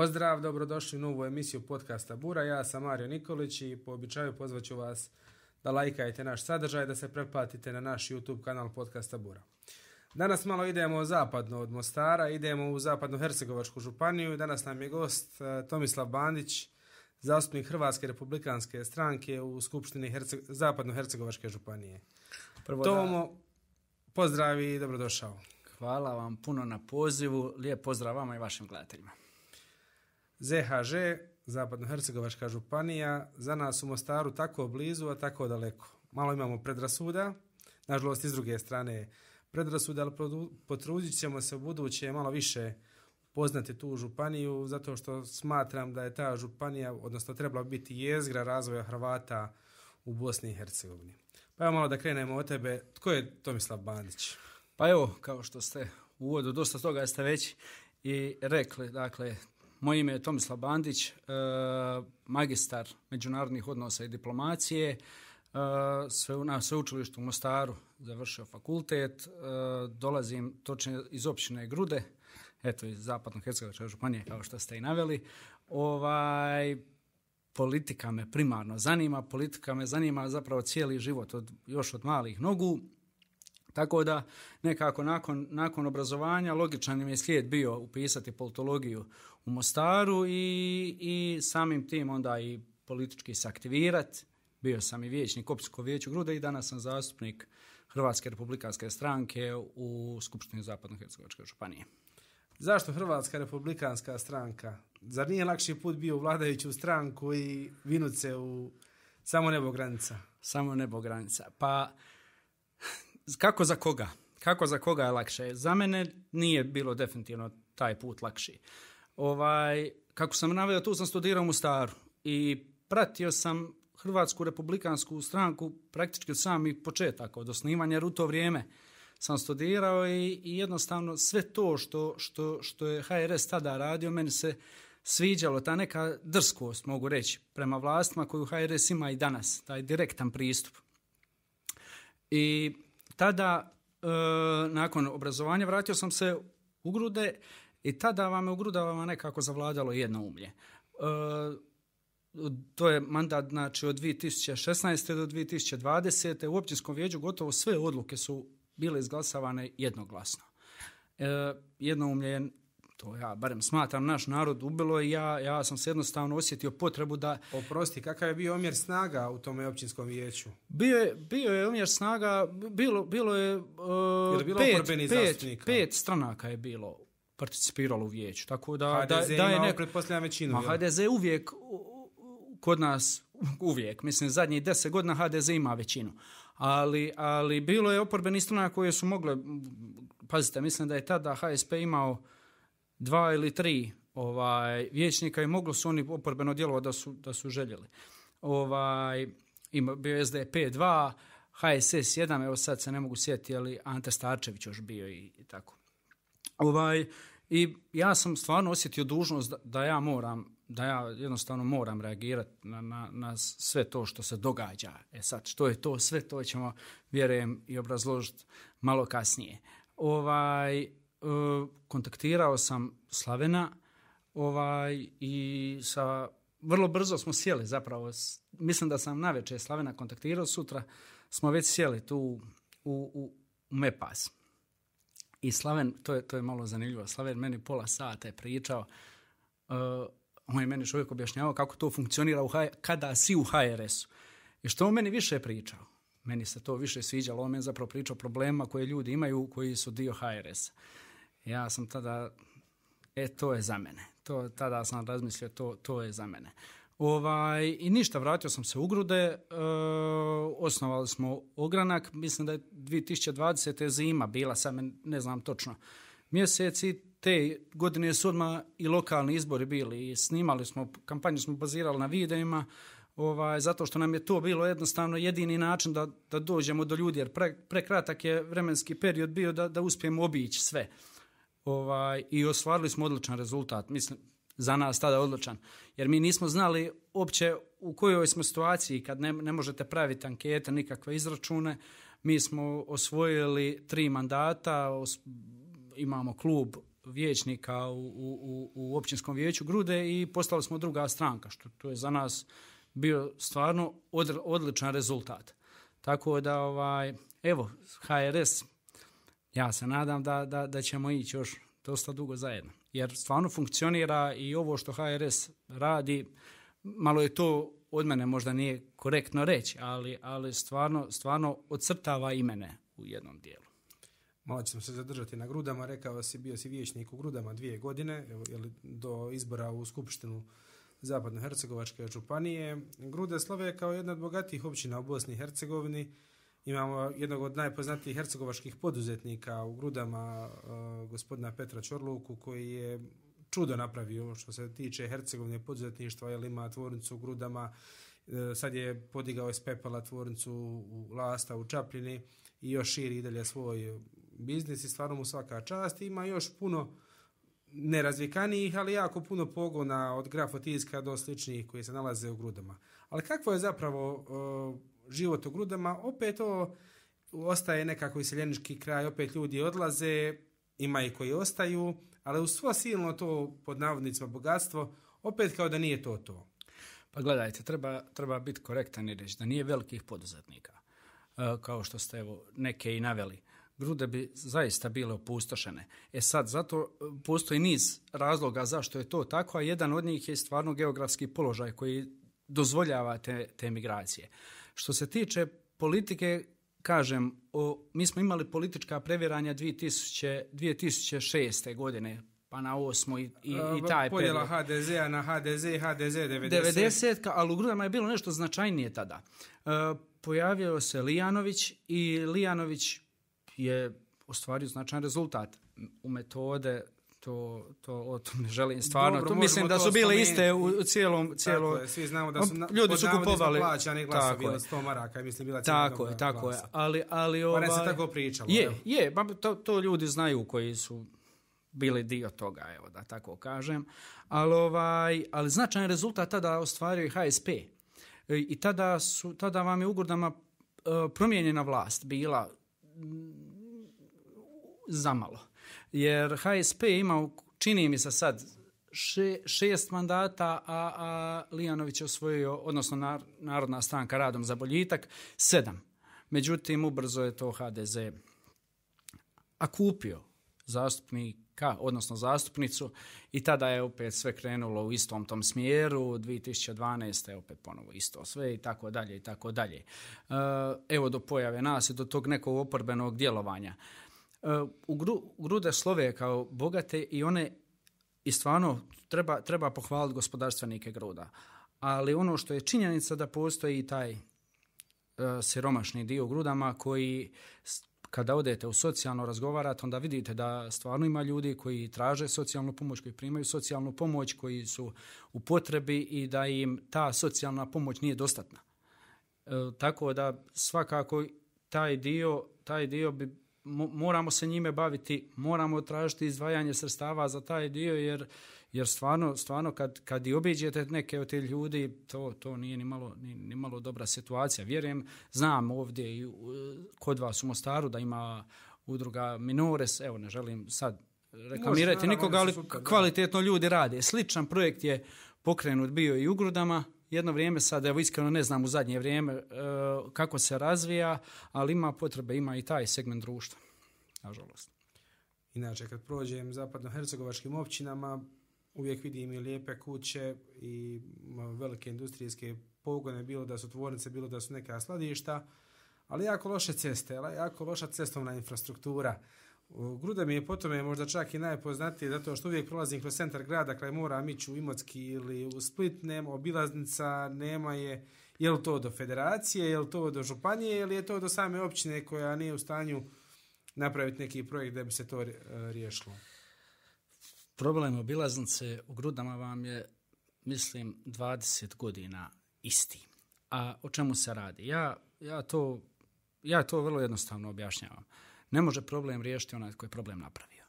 Pozdrav, dobrodošli u novu emisiju podcasta Bura. Ja sam Mario Nikolić i po običaju pozvaću vas da lajkajte naš sadržaj, da se pretplatite na naš YouTube kanal podcasta Bura. Danas malo idemo zapadno od Mostara, idemo u zapadnu Hercegovačku županiju. Danas nam je gost eh, Tomislav Bandić, zastupnik Hrvatske republikanske stranke u Skupštini Herce zapadno-hercegovačke županije. Prvo Tomo, da... pozdrav i dobrodošao. Hvala vam puno na pozivu. Lijep pozdrav vama i vašim gledateljima. ZHŽ, Zapadnohercegovačka županija, za nas u Mostaru tako blizu, a tako daleko. Malo imamo predrasuda, nažalost iz druge strane predrasuda, ali potrudit ćemo se u buduće malo više poznati tu županiju, zato što smatram da je ta županija, odnosno trebala biti jezgra razvoja Hrvata u Bosni i Hercegovini. Pa evo malo da krenemo od tebe. Tko je Tomislav Bandić? Pa evo, kao što ste u uvodu, dosta toga ste već i rekli, dakle, moje ime je Tomislav Bandić, e, magistar međunarodnih odnosa i diplomacije, e, Sve sve na sveučilištu u Mostaru završio fakultet, e, dolazim točno iz općine Grude, eto iz zapadnog Hercegovačke županije kao što ste i naveli. Ovaj politika me primarno zanima, politika me zanima zapravo cijeli život od još od malih nogu. Tako da nekako nakon, nakon obrazovanja logičan mi je slijed bio upisati politologiju u Mostaru i, i samim tim onda i politički se aktivirati. Bio sam i vijećnik Opskog vijeću Grude i danas sam zastupnik Hrvatske republikanske stranke u Skupštini Zapadno-Hercegovačke županije. Zašto Hrvatska republikanska stranka? Zar nije lakši put bio u vladajuću stranku i vinut se u samo nebo granica? Samo nebo granica. Pa kako za koga? Kako za koga je lakše? Za mene nije bilo definitivno taj put lakši. Ovaj, kako sam navio, tu sam studirao u Staru i pratio sam Hrvatsku republikansku stranku praktički od samih početaka, od osnivanja, jer u to vrijeme sam studirao i, i jednostavno sve to što, što, što je HRS tada radio, meni se sviđalo, ta neka drskost, mogu reći, prema vlastima koju HRS ima i danas, taj direktan pristup. I tada, e, nakon obrazovanja, vratio sam se u grude i tada vam je u grudama nekako zavladalo jedno umlje. E, to je mandat znači, od 2016. do 2020. U općinskom vijeđu gotovo sve odluke su bile izglasavane jednoglasno. E, jednoumlje je, to ja barem smatram, naš narod ubilo i ja, ja sam se jednostavno osjetio potrebu da... Oprosti, kakav je bio omjer snaga u tom općinskom vijeću? Bio je, bio je omjer snaga, bilo, bilo je, uh, je bilo pet, pet, pet stranaka je bilo participiralo u vijeću. Tako da, HDZ da, da je nek... pretpostavljam većinu. Ma, HDZ uvijek kod nas uvijek, mislim, zadnjih deset godina HDZ ima većinu ali, ali bilo je oporbeni strana koje su mogle, pazite, mislim da je tada HSP imao dva ili tri ovaj, vječnika i moglo su oni oporbeno djelovati da su, da su željeli. Ovaj, ima, bio SDP 2, HSS 1, evo sad se ne mogu sjetiti, ali Ante Starčević još bio i, i tako. Ovaj, I ja sam stvarno osjetio dužnost da, da ja moram da ja jednostavno moram reagirati na, na, na sve to što se događa. E sad, što je to, sve to ćemo, vjerujem, i obrazložiti malo kasnije. Ovaj, e, kontaktirao sam Slavena ovaj, i sa, vrlo brzo smo sjeli zapravo. Mislim da sam na večer Slavena kontaktirao, sutra smo već sjeli tu u, u, u Mepas. I Slaven, to je, to je malo zanimljivo, Slaven meni pola sata je pričao uh, on je meni čovjek objašnjavao kako to funkcionira u H, kada si u HRS-u. I što on meni više pričao? Meni se to više sviđalo. On meni zapravo pričao problema koje ljudi imaju koji su dio HRS-a. Ja sam tada, e, to je za mene. To, tada sam razmislio, to, to je za mene. Ovaj, I ništa, vratio sam se u grude, e, osnovali smo ogranak, mislim da je 2020. zima bila, sad ne znam točno, mjeseci, te godine su odmah i lokalni izbori bili i snimali smo, kampanju smo bazirali na videima, ovaj, zato što nam je to bilo jednostavno jedini način da, da dođemo do ljudi, jer pre, prekratak je vremenski period bio da, da uspijemo obići sve. Ovaj, I ostvarili smo odličan rezultat, mislim, za nas tada odličan, jer mi nismo znali uopće u kojoj smo situaciji kad ne, ne možete praviti ankete, nikakve izračune. Mi smo osvojili tri mandata, os, imamo klub vijećnika u, u, u općinskom vijeću Grude i postali smo druga stranka, što to je za nas bio stvarno od, odličan rezultat. Tako da, ovaj, evo, HRS, ja se nadam da, da, da ćemo ići još dosta dugo zajedno. Jer stvarno funkcionira i ovo što HRS radi, malo je to od mene možda nije korektno reći, ali, ali stvarno, stvarno ocrtava i mene u jednom dijelu. Malo ćemo se zadržati na grudama. Rekao si, bio si vijećnik u grudama dvije godine, evo, jeli, do izbora u Skupštinu Zapadno-Hercegovačke županije. Grude slove kao jedna od bogatijih općina u Bosni i Hercegovini. Imamo jednog od najpoznatijih hercegovačkih poduzetnika u grudama, uh, gospodina Petra Čorluku, koji je čudo napravio ono što se tiče Hercegovine poduzetništva, jer ima tvornicu u grudama, e, sad je podigao iz pepela tvornicu u Lasta u Čapljini i još širi i dalje svoj biznis i stvarno mu svaka čast. Ima još puno nerazvikanijih, ali jako puno pogona od grafotiska do sličnih koji se nalaze u grudama. Ali kakvo je zapravo uh, život u grudama? Opet to ostaje nekako iseljenički kraj, opet ljudi odlaze, ima i koji ostaju, ali u svo silno to pod navodnicima bogatstvo, opet kao da nije to to. Pa gledajte, treba, treba biti korektan i reći da nije velikih poduzetnika, e, kao što ste evo, neke i naveli grude bi zaista bile opustošene. E sad, zato e, postoji niz razloga zašto je to tako, a jedan od njih je stvarno geografski položaj koji dozvoljava te, te migracije. Što se tiče politike, kažem, o, mi smo imali politička previranja 2000, 2006. godine, pa na ovo smo i, i, i taj Podjela HDZ-a na HDZ, HDZ 90. 90, ali u Grudama je bilo nešto značajnije tada. E, pojavio se Lijanović i Lijanović je ostvario značajan rezultat u metode to to o tom ne želim stvarno Dobro, to mislim da su bile iste u cijelom cijelo je, svi znamo da su na, ljudi su kupovali plaćani glasovi bilo 100 maraka mislim bila tako je tako glasa. je ali ali ovaj pa se tako pričalo je evo. je pa to, to ljudi znaju koji su bili dio toga evo da tako kažem ali ovaj ali značajan rezultat tada ostvario i HSP e, i tada su tada vam je u Gurdama uh, promijenjena vlast bila zamalo. Jer HSP ima, čini mi se sad, še, šest mandata, a, a Lijanović je osvojio, odnosno nar, Narodna stranka radom za boljitak, sedam. Međutim, ubrzo je to HDZ a kupio zastupnika, odnosno zastupnicu i tada je opet sve krenulo u istom tom smjeru, 2012. je opet ponovo isto sve i tako dalje i tako dalje. E, evo do pojave nas i do tog nekog oporbenog djelovanja. U, gru, grude slove kao bogate i one i stvarno treba, treba pohvaliti gospodarstvenike gruda. Ali ono što je činjenica da postoji i taj uh, siromašni dio grudama koji kada odete u socijalno razgovarate, onda vidite da stvarno ima ljudi koji traže socijalnu pomoć, koji primaju socijalnu pomoć, koji su u potrebi i da im ta socijalna pomoć nije dostatna. E, tako da svakako taj dio, taj dio bi moramo se njime baviti, moramo tražiti izdvajanje sredstava za taj dio, jer, jer stvarno, stvarno kad, kad i obiđete neke od te ljudi, to, to nije ni malo, ni, ni malo dobra situacija. Vjerujem, znam ovdje i kod vas u Mostaru da ima udruga Minores, evo ne želim sad reklamirati nikoga, ali kvalitetno ljudi rade. Sličan projekt je pokrenut bio i u Grudama, jedno vrijeme sad, evo iskreno ne znam u zadnje vrijeme e, kako se razvija, ali ima potrebe, ima i taj segment društva, nažalost. Inače, kad prođem zapadno-hercegovačkim općinama, uvijek vidim i lijepe kuće i e, velike industrijske pogone, bilo da su tvornice, bilo da su neka sladišta, ali jako loše ceste, jako loša cestovna infrastruktura. Gruda mi je potom je možda čak i najpoznatije zato što uvijek prolazim kroz centar grada kraj mora u Imotski ili u Split, nema obilaznica, nema je, je li to do federacije, je li to do županije ili je to do same općine koja nije u stanju napraviti neki projekt da bi se to e, riješilo? Problem obilaznice u Grudama vam je, mislim, 20 godina isti. A o čemu se radi? Ja, ja, to, ja to vrlo jednostavno objašnjavam. Uh, ne može problem riješiti onaj koji je problem napravio.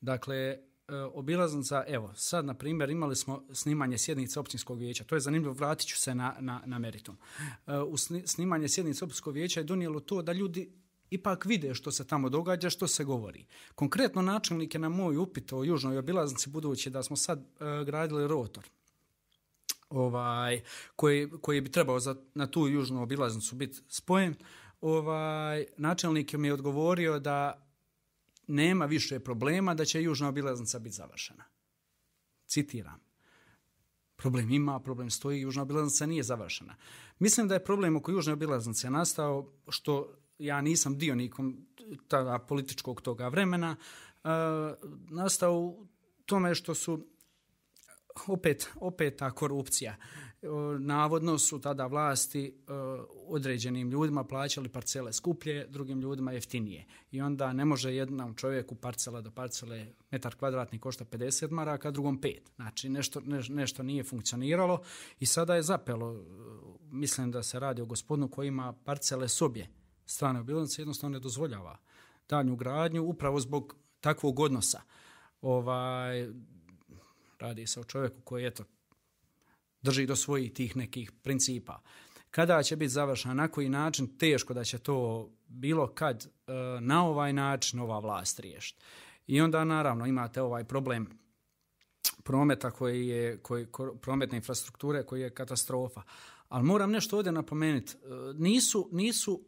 Dakle, e, obilaznica, evo, sad, na primjer, imali smo snimanje sjednice općinskog vijeća. To je zanimljivo, vratit ću se na, na, na meritum. E, u snimanje sjednice općinskog vijeća je donijelo to da ljudi ipak vide što se tamo događa, što se govori. Konkretno načelnik je na moj upit o južnoj obilaznici, budući da smo sad e, gradili rotor, ovaj, koji, koji bi trebao za, na tu južnu obilaznicu biti spojen, ovaj, načelnik mi je odgovorio da nema više problema, da će južna obilaznica biti završena. Citiram. Problem ima, problem stoji, južna obilaznica nije završena. Mislim da je problem oko južne obilaznice nastao što ja nisam dio nikom tada političkog toga vremena, e, nastao u tome što su opet, opet ta korupcija. Navodno su tada vlasti određenim ljudima plaćali parcele skuplje, drugim ljudima jeftinije. I onda ne može jednom čovjeku parcela do parcele metar kvadratni košta 50 maraka, drugom 5. Znači nešto, ne, nešto nije funkcioniralo i sada je zapelo. Mislim da se radi o gospodinu koji ima parcele sobje. Strane obilnice jednostavno ne dozvoljava danju gradnju upravo zbog takvog odnosa. Ovaj, Radi se o čovjeku koji je eto, drži do svojih tih nekih principa. Kada će biti završena, na koji način, teško da će to bilo kad e, na ovaj način ova vlast riješiti. I onda naravno imate ovaj problem prometa koji je, koji, prometne infrastrukture koji je katastrofa. Ali moram nešto ovdje napomenuti. E, nisu, nisu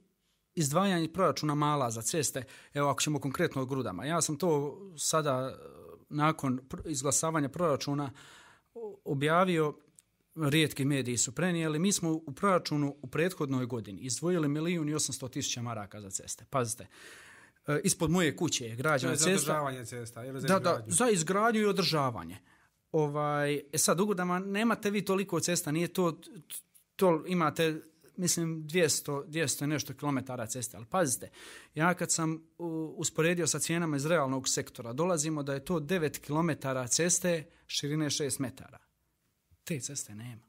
izdvajanje proračuna mala za ceste, evo ako ćemo konkretno o grudama. Ja sam to sada e, nakon izglasavanja proračuna objavio, rijetki mediji su prenijeli, mi smo u proračunu u prethodnoj godini izdvojili milijun i osamsto tisuća maraka za ceste. Pazite, e, ispod moje kuće je građana cesta. Za održavanje cesta. Ili za da, da, za izgradnju i održavanje. Ovaj, e sad, ugodama, nemate vi toliko cesta, nije to, to imate mislim 200, 200 nešto kilometara ceste, ali pazite, ja kad sam usporedio sa cijenama iz realnog sektora, dolazimo da je to 9 kilometara ceste širine 6 metara. Te ceste nema.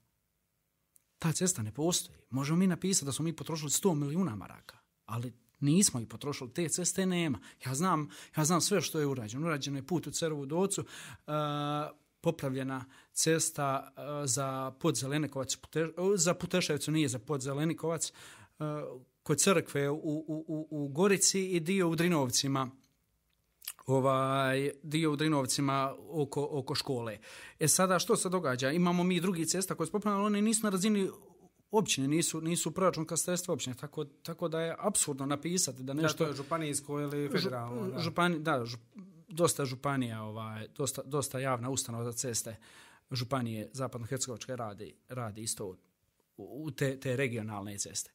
Ta cesta ne postoji. Možemo mi napisati da smo mi potrošili 100 milijuna maraka, ali nismo i potrošili, te ceste nema. Ja znam, ja znam sve što je urađeno. Urađeno je put u Cerovu docu, uh, popravljena cesta uh, za podzelenikovac, pute, uh, za Puteševcu nije za podzelenikovac, uh, kod crkve u, u, u, u Gorici i dio u Drinovcima, ovaj dio u Drinovcima oko, oko škole. E sada što se događa? Imamo mi drugi cesta koje su popravljene, ali one nisu na razini općine, nisu, nisu proračunska sredstva općine, tako, tako da je absurdno napisati da nešto... Da, to je županijsko ili federalno. Da. Župani, da, žup, dosta županija, ovaj, dosta, dosta javna ustanova za ceste županije Zapadno-Hercegovačke radi, radi isto u te, te regionalne ceste.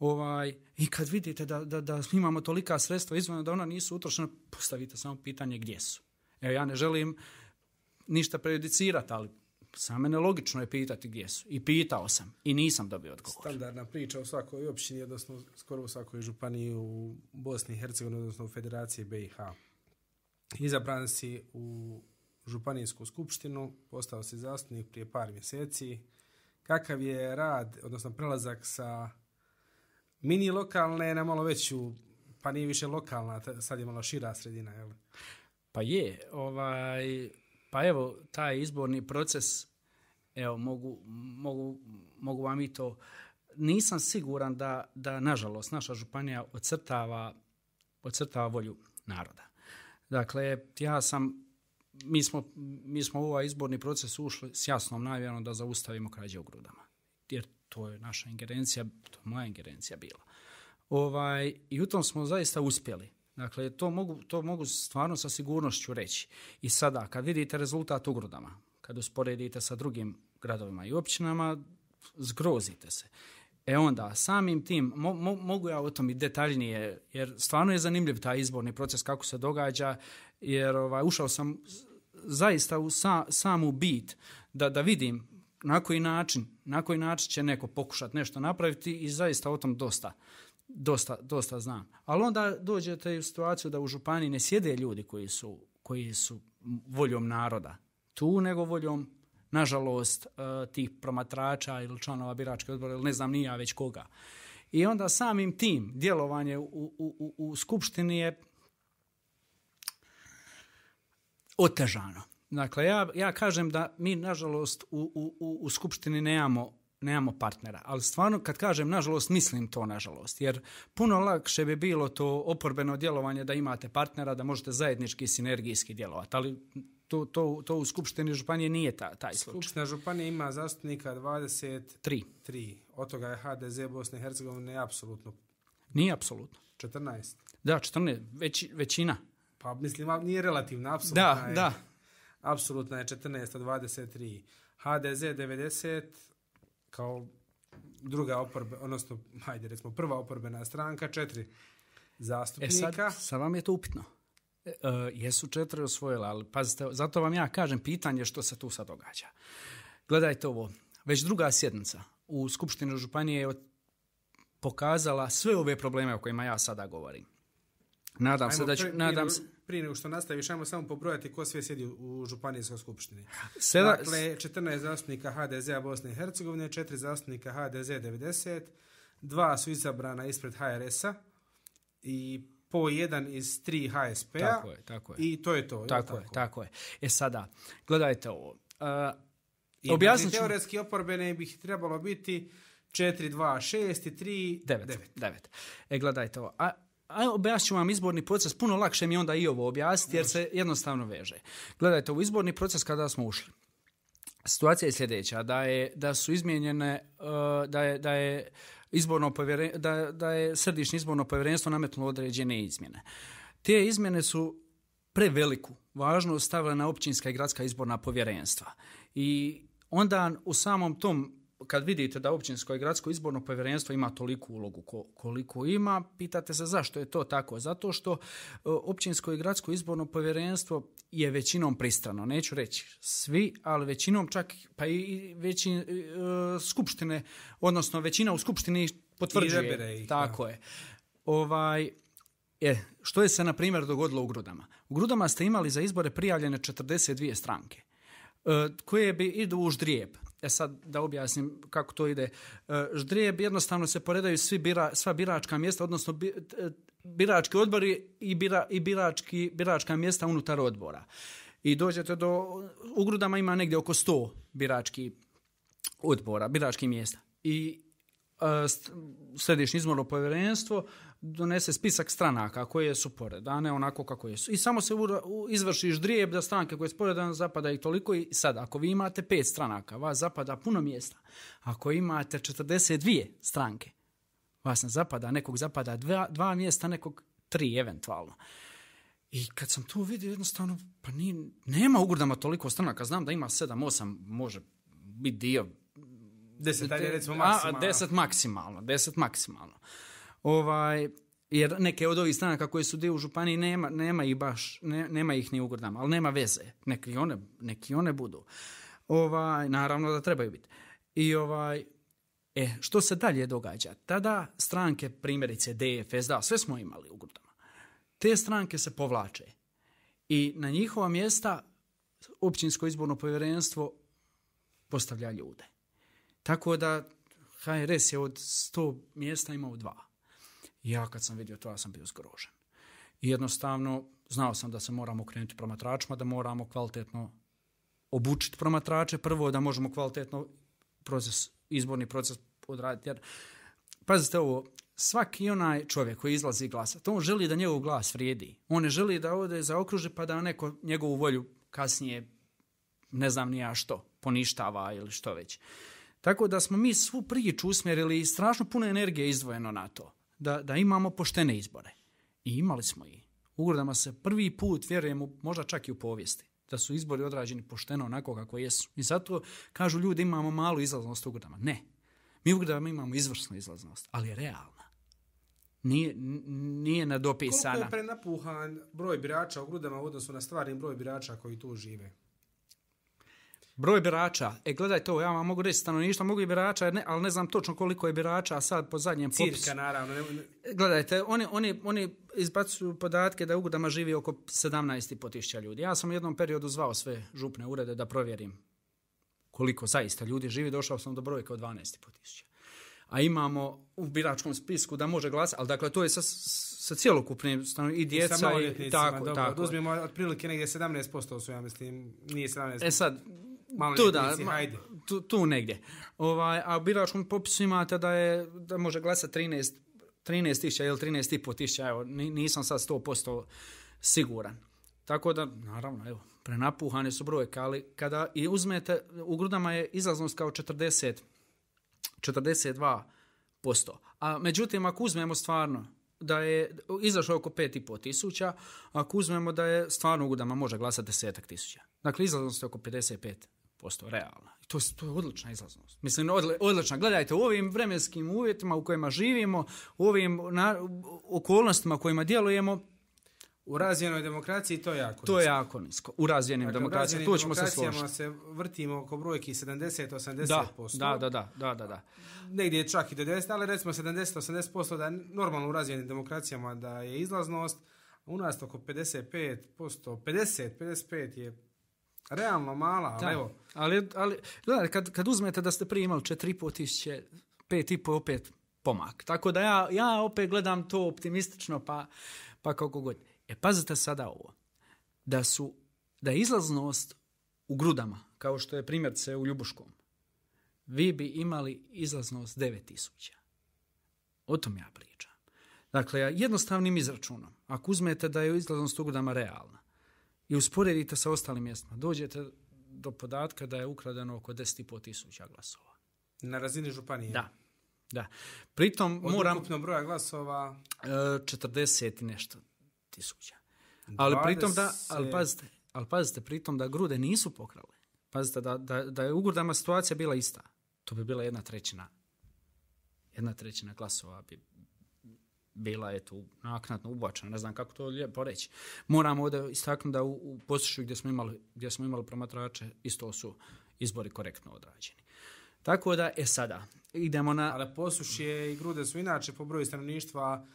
Ovaj, I kad vidite da, da, da imamo tolika sredstva izvana da ona nisu utrošena, postavite samo pitanje gdje su. Evo, ja ne želim ništa prejudicirati, ali sa mene logično je pitati gdje su. I pitao sam i nisam dobio odgovor. Standardna priča u svakoj općini, odnosno skoro u svakoj županiji u Bosni i Hercegovini, odnosno u Federaciji BiH izabran si u Županijsku skupštinu, postao si zastupnik prije par mjeseci. Kakav je rad, odnosno prelazak sa mini lokalne na malo veću, pa nije više lokalna, sad je malo šira sredina, jel? Pa je, ovaj, pa evo, taj izborni proces, evo, mogu, mogu, mogu vam i to, nisam siguran da, da nažalost, naša županija ocrtava, ocrtava volju naroda. Dakle, ja sam, mi smo, mi smo u ovaj izborni proces ušli s jasnom najvjerom da zaustavimo krađe u grudama. Jer to je naša ingerencija, to je moja ingerencija bila. Ovaj, I u tom smo zaista uspjeli. Dakle, to mogu, to mogu stvarno sa sigurnošću reći. I sada, kad vidite rezultat u grudama, kad usporedite sa drugim gradovima i općinama, zgrozite se. E onda, samim tim, mo, mo, mogu ja o tom i detaljnije, jer stvarno je zanimljiv taj izborni proces, kako se događa, jer ovaj, ušao sam zaista u sa, samu bit da, da vidim na koji način, na koji način će neko pokušati nešto napraviti i zaista o tom dosta, dosta, dosta znam. Ali onda dođete u situaciju da u Županiji ne sjede ljudi koji su, koji su voljom naroda tu, nego voljom nažalost, e, tih promatrača ili članova biračke odbora ili ne znam nija već koga. I onda samim tim djelovanje u, u, u, u skupštini je otežano. Dakle, ja, ja kažem da mi, nažalost, u, u, u skupštini nemamo nemamo partnera. Ali stvarno, kad kažem nažalost, mislim to nažalost. Jer puno lakše bi bilo to oporbeno djelovanje da imate partnera, da možete zajednički sinergijski djelovati. Ali to, to, to u Skupštini Županije nije ta, taj slučaj. Skupština Županije ima zastupnika 23. Tri. Od toga je HDZ Bosne i Hercegovine apsolutno Nije apsolutno. 14. Da, 14, već, većina. Pa mislim, nije relativna, apsolutna Da, je. da. Apsolutna je 14 od 23. HDZ 90 kao druga oporbe, odnosno, hajde recimo, prva oporbena stranka, četiri E zastupnika. sad, sad vam je to upitno. E, e, jesu četiri osvojila, ali pazite, zato vam ja kažem pitanje što se tu sad događa. Gledajte ovo, već druga sjednica u Skupštini Županije je pokazala sve ove probleme o kojima ja sada govorim. Nadam se Ajmo da ću, pre- nadam se, prije nego što nastaviš, ajmo samo pobrojati ko sve sjedi u, Županijskoj skupštini. Seda- Dakle, 14 zastupnika HDZ-a Bosne i Hercegovine, 4 zastupnika HDZ 90, dva su izabrana ispred HRS-a i po jedan iz tri HSP-a tako je, tako je. i to je to. jel Tako je, tako je. E sada, gledajte ovo. Uh, I Objasnit znači, ću- teoretski oporbene bi ih trebalo biti 4, 2, 6 i 3, 9. 9. 9. E, gledajte ovo. A, a objasnit ću vam izborni proces. Puno lakše mi onda i ovo objasniti jer se jednostavno veže. Gledajte, u izborni proces kada smo ušli, situacija je sljedeća, da, je, da su izmijenjene, uh, da je, da je izborno da, da je središnje izborno povjerenstvo nametnulo određene izmjene. Te izmjene su preveliku važnost stavile na općinska i gradska izborna povjerenstva. I onda u samom tom kad vidite da općinsko i gradsko izborno povjerenstvo ima toliku ulogu ko- koliko ima, pitate se zašto je to tako. Zato što e, općinsko i gradsko izborno povjerenstvo je većinom pristrano. Neću reći svi, ali većinom čak pa i većin, e, skupštine, odnosno većina u skupštini potvrđuje. izabere ih, tako je. Ovaj, E, što je se, na primjer, dogodilo u Grudama? U Grudama ste imali za izbore prijavljene 42 stranke e, koje bi idu u ždrijeb. E sad da objasnim kako to ide. E, ždrijeb jednostavno se poredaju svi bira, sva biračka mjesta, odnosno bi, e, birački odbori i, bira, i birački, biračka mjesta unutar odbora. I dođete do, u Grudama ima negdje oko 100 birački odbora, birački mjesta. I E, središnje izborno povjerenstvo donese spisak stranaka koje su poredane onako kako jesu. I samo se ura- izvrši ždrijeb da stranke koje su poredane zapada i toliko. I sad, ako vi imate pet stranaka, vas zapada puno mjesta. Ako imate 42 stranke, vas ne zapada, nekog zapada dva, dva mjesta, nekog tri eventualno. I kad sam to vidio, jednostavno, pa nije, nema u toliko stranaka. Znam da ima sedam, osam, može biti dio 10, ajde recimo A, maksimalno. 10 maksimalno, 10 maksimalno. Ovaj, jer neke od ovih stranaka koje su dio u Županiji nema, nema ih baš, ne, nema ih ni u Grdama, ali nema veze. Neki one, neki one budu. Ovaj, naravno da trebaju biti. I ovaj, e, što se dalje događa? Tada stranke, primjerice DF, da, sve smo imali u Grdama. Te stranke se povlače. I na njihova mjesta općinsko izborno povjerenstvo postavlja ljude. Tako da HRS je od 100 mjesta imao dva. I ja kad sam vidio to, ja sam bio zgrožen. I jednostavno, znao sam da se moramo okrenuti promatračima, da moramo kvalitetno obučiti promatrače, prvo da možemo kvalitetno proces, izborni proces odraditi. Jer, pazite ovo, svaki onaj čovjek koji izlazi glasa, to on želi da njegov glas vrijedi. On ne želi da ode za okruže pa da neko njegovu volju kasnije, ne znam ni ja što, poništava ili što već. Tako da smo mi svu priču usmjerili i strašno puno energije izdvojeno na to. Da, da imamo poštene izbore. I imali smo i. U Grdama se prvi put, vjerujem, možda čak i u povijesti, da su izbori odrađeni pošteno onako kako jesu. I zato kažu ljudi imamo malu izlaznost u Grdama. Ne. Mi u Grdama imamo izvrsnu izlaznost, ali je realna. Nije, nije Koliko nadopisana. je prenapuhan broj birača u Grudama u odnosu na stvarni broj birača koji tu žive? Broj birača. E, gledaj to, ja vam mogu reći stanovništvo, mogu i birača, ne, ali ne znam točno koliko je birača sad po zadnjem popisu. Cirka, naravno. Ne, ne, Gledajte, oni, oni, oni izbacuju podatke da u Gudama živi oko 17,5 tisuća ljudi. Ja sam u jednom periodu zvao sve župne urede da provjerim koliko zaista ljudi živi. Došao sam do brojke od 12,5 tisuća. A imamo u biračkom spisku da može glasati, ali dakle to je sa, sa cjelokupnim stano, i djeca i maloljetnicima, tako, dobro, tako. Uzmimo otprilike negdje 17% su, ja mislim, nije 17%. E sad, tu da, ma- hajde. tu, tu negdje. Ovaj, a u biračkom popisu imate da, je, da može glasati 13 13 tisuća ili 13,5 tisuća, evo, nisam sad 100% siguran. Tako da, naravno, evo, prenapuhane su brojke, ali kada i uzmete, u grudama je izlaznost kao 40, 42%. A međutim, ako uzmemo stvarno da je izašlo oko 5,5 tisuća, ako uzmemo da je stvarno u grudama može glasati desetak tisuća. Dakle, izlaznost je oko 55% realna. To, to je odlična izlaznost. Mislim, odlična. Gledajte, u ovim vremenskim uvjetima u kojima živimo, u ovim na, okolnostima u kojima djelujemo, u razvijenoj demokraciji to je jako To je jako nisko. U razvijenim dakle, demokracijama, tu ćemo se složiti. se vrtimo oko brojki 70-80%. Da, da, da, da, da, da. Negdje čak i do 10, ali recimo 70-80% da je normalno u razvijenim demokracijama da je izlaznost. U nas oko 55%, 50-55 je realno mala, ali evo. Ali, ali gledaj, kad, kad uzmete da ste prije imali 4,5 tisuće, 5,5 opet pomak. Tako da ja, ja opet gledam to optimistično, pa, pa kako god. E pazite sada ovo, da su, da je izlaznost u grudama, kao što je primjerce u Ljubuškom, vi bi imali izlaznost 9000. O tom ja pričam. Dakle, jednostavnim izračunom, ako uzmete da je izlaznost u grudama realna i usporedite sa ostalim mjestima, dođete do podatka da je ukradeno oko 10.500 tisuća glasova. Na razini županije? Da. Da. Pritom Od moram... ukupno broja glasova? 40 i nešto tisuća. Ali 20... pritom da, ali pazite, ali pazite, pritom da grude nisu pokrale. Pazite, da, da, da je u grudama situacija bila ista. To bi bila jedna trećina. Jedna trećina glasova bi bila je tu naknadno ubačena, ne znam kako to lijepo reći. Moram ovdje istaknuti da u, u gdje smo imali, gdje smo imali promatrače, isto su izbori korektno odrađeni. Tako da, e sada, idemo na... Ali posušje i grude su inače po broju stanovništva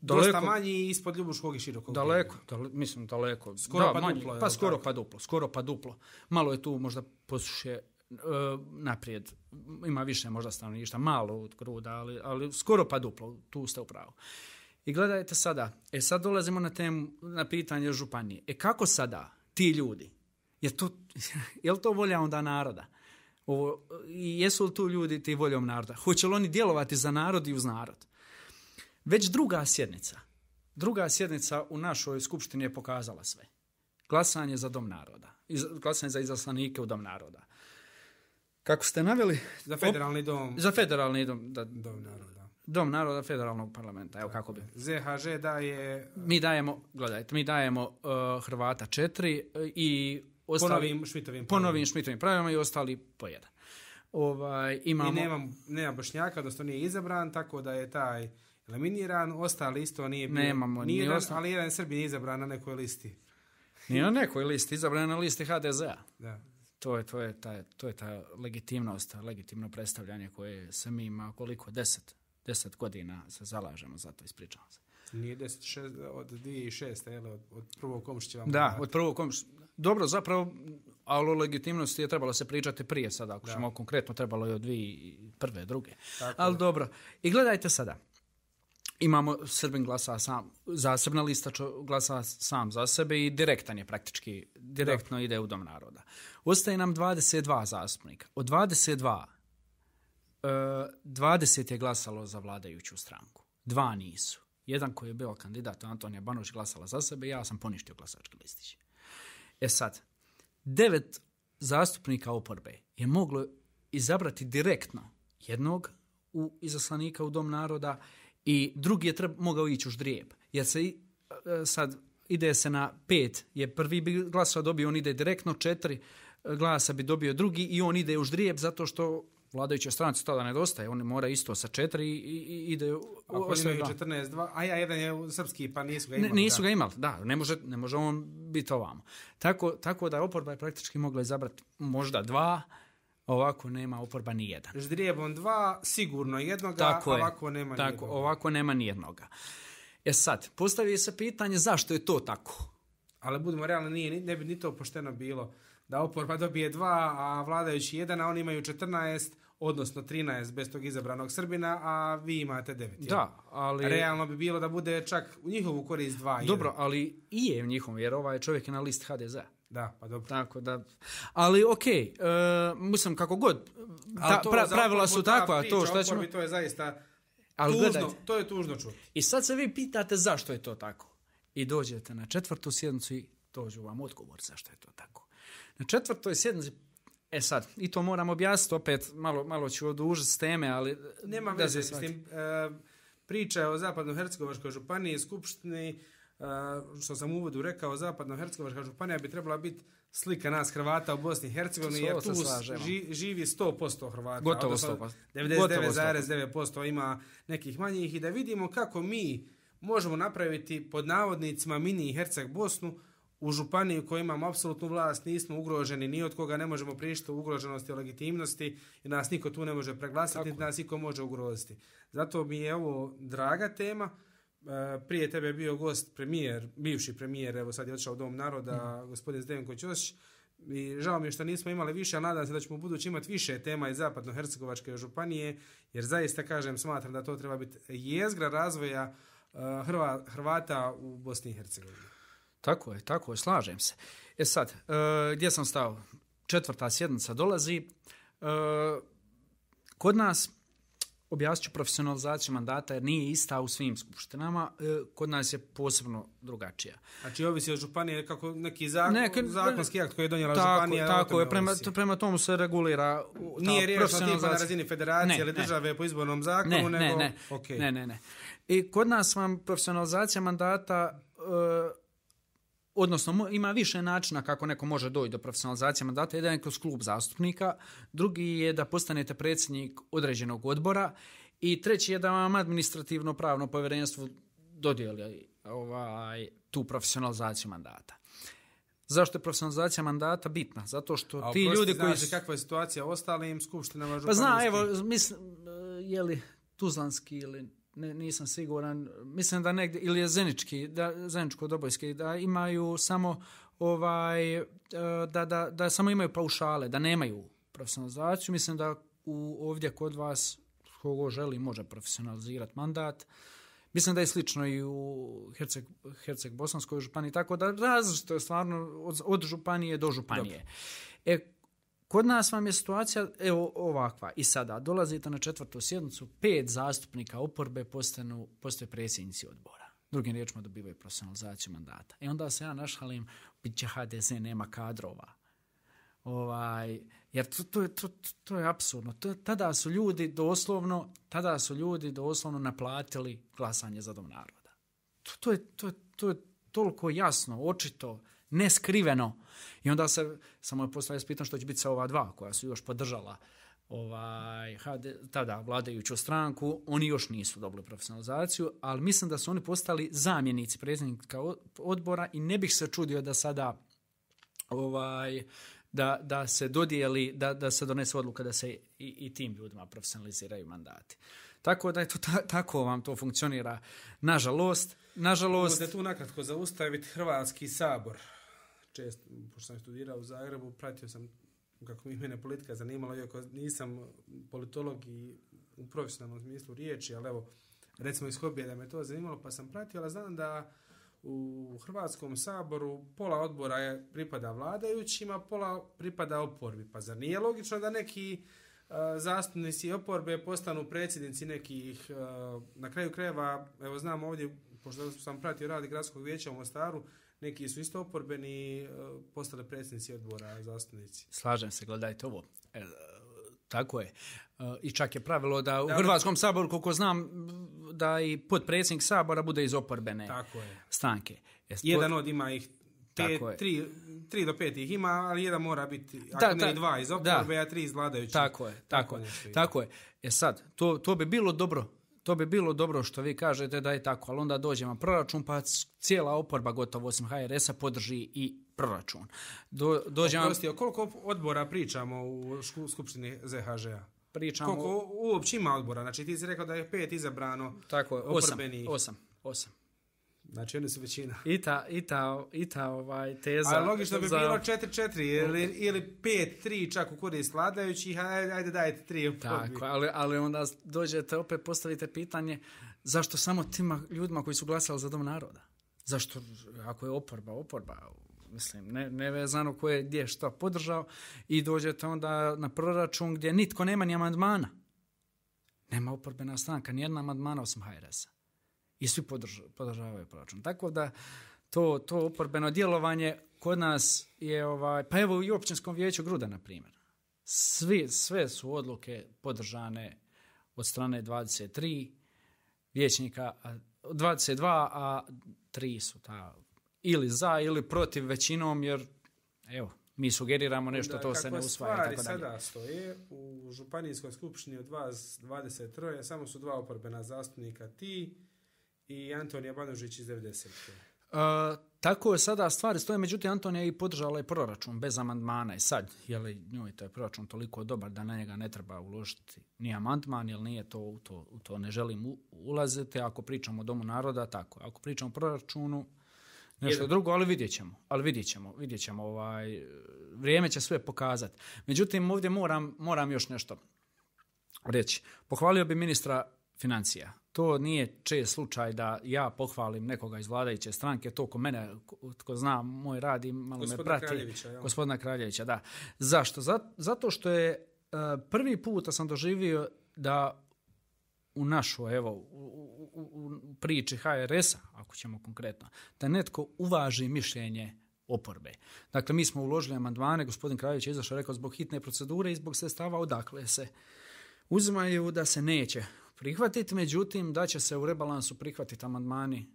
Daleko, Dosta manji ispod Ljubuškog i Širokog. Daleko, dale, mislim daleko. Skoro da, pa manji, duplo. Pa skoro tako? pa duplo, skoro pa duplo. Malo je tu možda posuše uh, E, naprijed. Ima više možda stanovništa, malo od gruda, ali, ali skoro pa duplo, tu ste u pravu. I gledajte sada, e sad dolazimo na temu, na pitanje županije. E kako sada ti ljudi, je, to, je li to volja onda naroda? Ovo, jesu li tu ljudi ti voljom naroda? Hoće li oni djelovati za narod i uz narod? Već druga sjednica, druga sjednica u našoj skupštini je pokazala sve. Glasanje za dom naroda. Glasanje za izaslanike u dom naroda. Kako ste naveli... Za federalni dom. Za federalni dom. Da, dom naroda. Dom naroda federalnog parlamenta. Evo kako bi. ZHŽ daje... Mi dajemo, gledajte, mi dajemo uh, Hrvata četiri uh, i ostali... Ponovim šmitovim pravilima. Ponovim šmitovim pravilima i ostali po jedan. Ovaj, imamo... I nema, nema Bošnjaka, odnosno nije izabran, tako da je taj eliminiran, ostali isto nije bio. Nemamo, nije jedan, osta... ali jedan Srbi nije izabran na nekoj listi. Nije na nekoj listi, izabran na listi HDZ-a. Da. To je, to, je ta, to je ta legitimnost, legitimno predstavljanje koje se mi ima koliko, deset, deset godina se zalažemo za to, ispričavam se. Nije deset, šest, od 2006. Jel, od, od prvog komšića vam. Da, od prvog komšića. Dobro, zapravo, ali o legitimnosti je trebalo se pričati prije sada, ako ćemo konkretno, trebalo je od dvije prve, druge. Tako ali je. dobro. I gledajte sada, imamo Srbin glasa sam, zasebna lista čo glasa sam za sebe i direktan je praktički, direktno da. ide u dom naroda. Ostaje nam 22 zastupnika. Od 22, 20 e, je glasalo za vladajuću stranku. Dva nisu. Jedan koji je bio kandidat, Antonija Banović, glasala za sebe, ja sam poništio glasački listić. E sad, devet zastupnika oporbe je moglo izabrati direktno jednog u izaslanika u Dom naroda i drugi je treba, mogao ići u ždrijeb. Jer se e, sad ide se na pet, je prvi bi glasova dobio, on ide direktno, četiri glasa bi dobio drugi i on ide u ždrijeb zato što vladajuća stranci tada nedostaje, on mora isto sa četiri i, i ide u Ako imaju 14-2, a ja jedan je srpski, pa nisu ga imali. Ne, nisu ga imali, da, ne može, ne može on biti ovamo. Tako, tako da oporba je praktički mogla izabrati možda dva, ovako nema oporba ni jedan. Ždrijebom dva, sigurno jednoga, tako ovako je, nema tako, nijednoga. Ovako nema nijednoga. E sad, postavi se pitanje zašto je to tako? Ali budemo realni, nije, ne bi ni to pošteno bilo da oporba dobije dva, a vladajući jedan, a oni imaju 14, odnosno 13 bez tog izabranog Srbina, a vi imate 9. Da, ali... Realno bi bilo da bude čak u njihovu korist dva. Dobro, jedan. ali i je u njihovom, jer ovaj čovjek je na list HDZ-a. Da, pa dobro. Tako da, ali okej, okay, uh, mislim kako god, ta, to pra, pravila su ta takva, priča to što ćemo... oporbi, To je zaista Ali tužno, gledajte, to je tužno čuti. i sad se vi pitate zašto je to tako. I dođete na četvrtu sjednicu i dođu vam odgovor zašto je to tako. Na četvrtoj sjednici, e sad, i to moram objasniti opet, malo, malo ću odužiti s teme, ali... Nema da veze s tim. E, priča o Zapadno-Hercegovačkoj županiji, skupštini, e, što sam u uvodu rekao, Zapadno-Hercegovačka županija bi trebala biti slika nas Hrvata u Bosni i Hercegovini, jer tu ži, živi 100% Hrvata. Gotovo odnosno 100%. 99,9% ima nekih manjih i da vidimo kako mi možemo napraviti pod navodnicima mini Herceg Bosnu u županiji u kojoj imamo apsolutnu vlast, nismo ugroženi ni od koga, ne možemo prišti ugroženosti i legitimnosti i nas niko tu ne može preglasiti, niti nas niko može ugroziti. Zato mi je ovo draga tema. E, Prije tebe je bio gost premijer, bivši premijer, evo sad je otišao u Dom naroda, gospodin Zdenko Ćosić. I žao mi je što nismo imali više, ali nadam se da ćemo u budući imati više tema iz Zapadno-Hercegovačke županije, jer zaista, kažem, smatram da to treba biti jezgra razvoja e, Hrva, Hrvata u Bosni i Hercegovini. Tako je, tako je, slažem se. E sad, e, gdje sam stao? Četvrta sjednica dolazi. E, kod nas, objasnit ću profesionalizaciju mandata jer nije ista u svim skupštinama, e, kod nas je posebno drugačija. Znači, ovisi od županije kako neki zakon, Neke- zakonski akt koji je donijela Tako, županija. tako je, prema, ovisi. prema tomu se regulira ta Nije riješeno tipa na razini federacije Ne, ili ne. države po izbornom zakonu, Ne, nego... ne, ne, okej. ne, ne, ne. I kod nas vam profesionalizacija mandata e, odnosno ima više načina kako neko može doći do profesionalizacije mandata. Jedan je kroz klub zastupnika, drugi je da postanete predsjednik određenog odbora i treći je da vam administrativno pravno povjerenstvo dodijeli ovaj, tu profesionalizaciju mandata. Zašto je profesionalizacija mandata bitna? Zato što A ti ljudi koji znaš li kakva je situacija ostalim skupštinama pa zna, evo, mislim, je li Tuzlanski ili ne, nisam siguran, mislim da negdje, ili je Zenički, da, Zeničko-Dobojski, da imaju samo ovaj, e, da, da, da samo imaju paušale, da nemaju profesionalizaciju. Mislim da u, ovdje kod vas kogo želi može profesionalizirati mandat. Mislim da je slično i u Herceg, Herceg Bosanskoj županiji, tako da različito je stvarno od, od županije do županije. E, Kod nas vam je situacija evo ovakva. I sada dolazite na četvrtu sjednicu, pet zastupnika oporbe postanu, postoje predsjednici odbora. Drugim riječima dobivaju profesionalizaciju mandata. I onda se ja našalim, bit će HDZ, nema kadrova. Ovaj, jer to, to, je, to, to je apsurdno. To, tada su ljudi doslovno, tada su ljudi doslovno naplatili glasanje za dom naroda. To, to, je, to, je, to je toliko jasno, očito, neskriveno. I onda se samo je postavljeno pitan što će biti sa ova dva koja su još podržala ovaj, HD, tada vladajuću stranku, oni još nisu dobili profesionalizaciju, ali mislim da su oni postali zamjenici predsjednika odbora i ne bih se čudio da sada ovaj, da, da se dodijeli, da, da se donese odluka da se i, i tim ljudima profesionaliziraju mandati. Tako da je to ta, tako vam to funkcionira. Nažalost, nažalost, Možete tu nakratko zaustaviti Hrvatski sabor. Često, pošto sam studirao u Zagrebu, pratio sam kako mi mene politika zanimala, iako nisam politolog i u profesionalnom smislu riječi, ali evo, recimo iz hobija da me to zanimalo, pa sam pratio, ali znam da u Hrvatskom saboru pola odbora je pripada vladajućima, pola pripada oporbi. Pa zar nije logično da neki uh, zastupnici oporbe postanu predsjednici nekih, uh, na kraju krajeva, evo znam ovdje, pošto sam pratio radi gradskog vijeća u Mostaru, neki su isto oporbeni, uh, postali predsjednici odbora, zastupnici. slažem se, gledajte ovo. E, tako je. E, I čak je pravilo da u Da, Hrvatskom saboru, koliko znam, da i potpredsjednik sabora bude iz oporbene Tako je. stranke. E, to- Jedan od ima ih pet, Tako je. tri, tri do pet ih ima, ali jedan mora biti, ako Da, ne ta- dva iz oporbe, a tri iz vladajućih. Tako je, tako, je, nešto ide. tako je. E sad, to, to bi bilo dobro, to bi bilo dobro što vi kažete da je tako, ali onda dođe vam proračun, pa cijela oporba gotovo osim HRS-a podrži i proračun. Do, dođe vam, Prosti, o koliko odbora pričamo u Skupštini ZHŽ-a? pričamo, Koliko uopće ima odbora? Znači ti si rekao da je pet izabrano, tako je, osam, oporbenih. osam, osam. Znači oni su većina. I ta, i ta, i ta ovaj, teza... A logično bi za- bilo 4-4 ili, ili 5-3 čak u korist vladajućih, ajde, ajde dajte 3 oporbi. Tako, ali, ali onda dođete, opet postavite pitanje zašto samo tima ljudima koji su glasali za dom naroda? Zašto, ako je oporba, oporba, mislim, ne, nevezano ko je gdje šta podržao i dođete onda na proračun gdje nitko nema ni amandmana. Nema oporbena stranka, ni jedna amandmana osim HRS-a. I svi podrža, podržavaju proračun. Tako da to, to oporbeno djelovanje kod nas je, ovaj, pa evo i u općinskom vijeću Gruda, na primjer. Svi, sve su odluke podržane od strane 23 vijećnika, 22, a tri su ta ili za ili protiv većinom, jer evo, mi sugeriramo nešto, Da, to se kako ne usvaja. i stvari Tako sada stoje, u Županijskoj skupštini od vas 23, samo su dva oporbena zastupnika, ti i Antonija Banožić iz 90. Uh, tako je sada stvari stoje, međutim Antonija je i podržala i proračun bez amandmana i sad, je li njoj taj proračun toliko dobar da na njega ne treba uložiti ni amandman, jer nije to, u to, u to ne želim ulaziti, ako pričamo o Domu naroda, tako, ako pričamo o proračunu, nešto Jedan. drugo, ali vidjet ćemo, ali vidjet ćemo, vidjet ćemo, ovaj, vrijeme će sve pokazati. Međutim, ovdje moram, moram još nešto reći. Pohvalio bi ministra financija. To nije čest slučaj da ja pohvalim nekoga iz vladajuće stranke, to ko mene, ko, zna moj rad i malo me Gospodina prati. Kraljevića, jel? Gospodina Kraljevića, da. Zašto? Zat- Zato što je e, prvi puta sam doživio da u našoj, evo, u, u, u- priči HRS-a, ako ćemo konkretno, da netko uvaži mišljenje oporbe. Dakle, mi smo uložili amandmane, gospodin Kraljević je izašao rekao zbog hitne procedure i zbog sredstava odakle se uzimaju da se neće prihvatiti, međutim da će se u rebalansu prihvatiti amandmani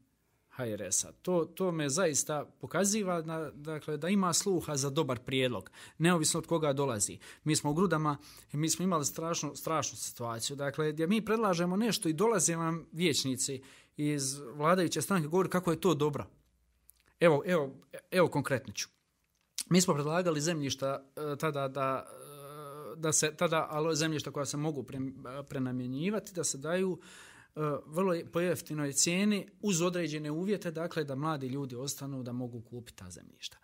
HRS-a. To, to me zaista pokaziva da, dakle, da ima sluha za dobar prijedlog, neovisno od koga dolazi. Mi smo u Grudama, mi smo imali strašnu, strašnu situaciju, dakle, gdje mi predlažemo nešto i dolaze vam vječnici iz vladajuće stranke govori kako je to dobro. Evo, evo, evo konkretno ću. Mi smo predlagali zemljišta e, tada da da se tada alo zemljišta koja se mogu pre, prenamjenjivati da se daju e, vrlo je- po jeftinoj cijeni uz određene uvjete, dakle da mladi ljudi ostanu da mogu kupiti ta zemljišta.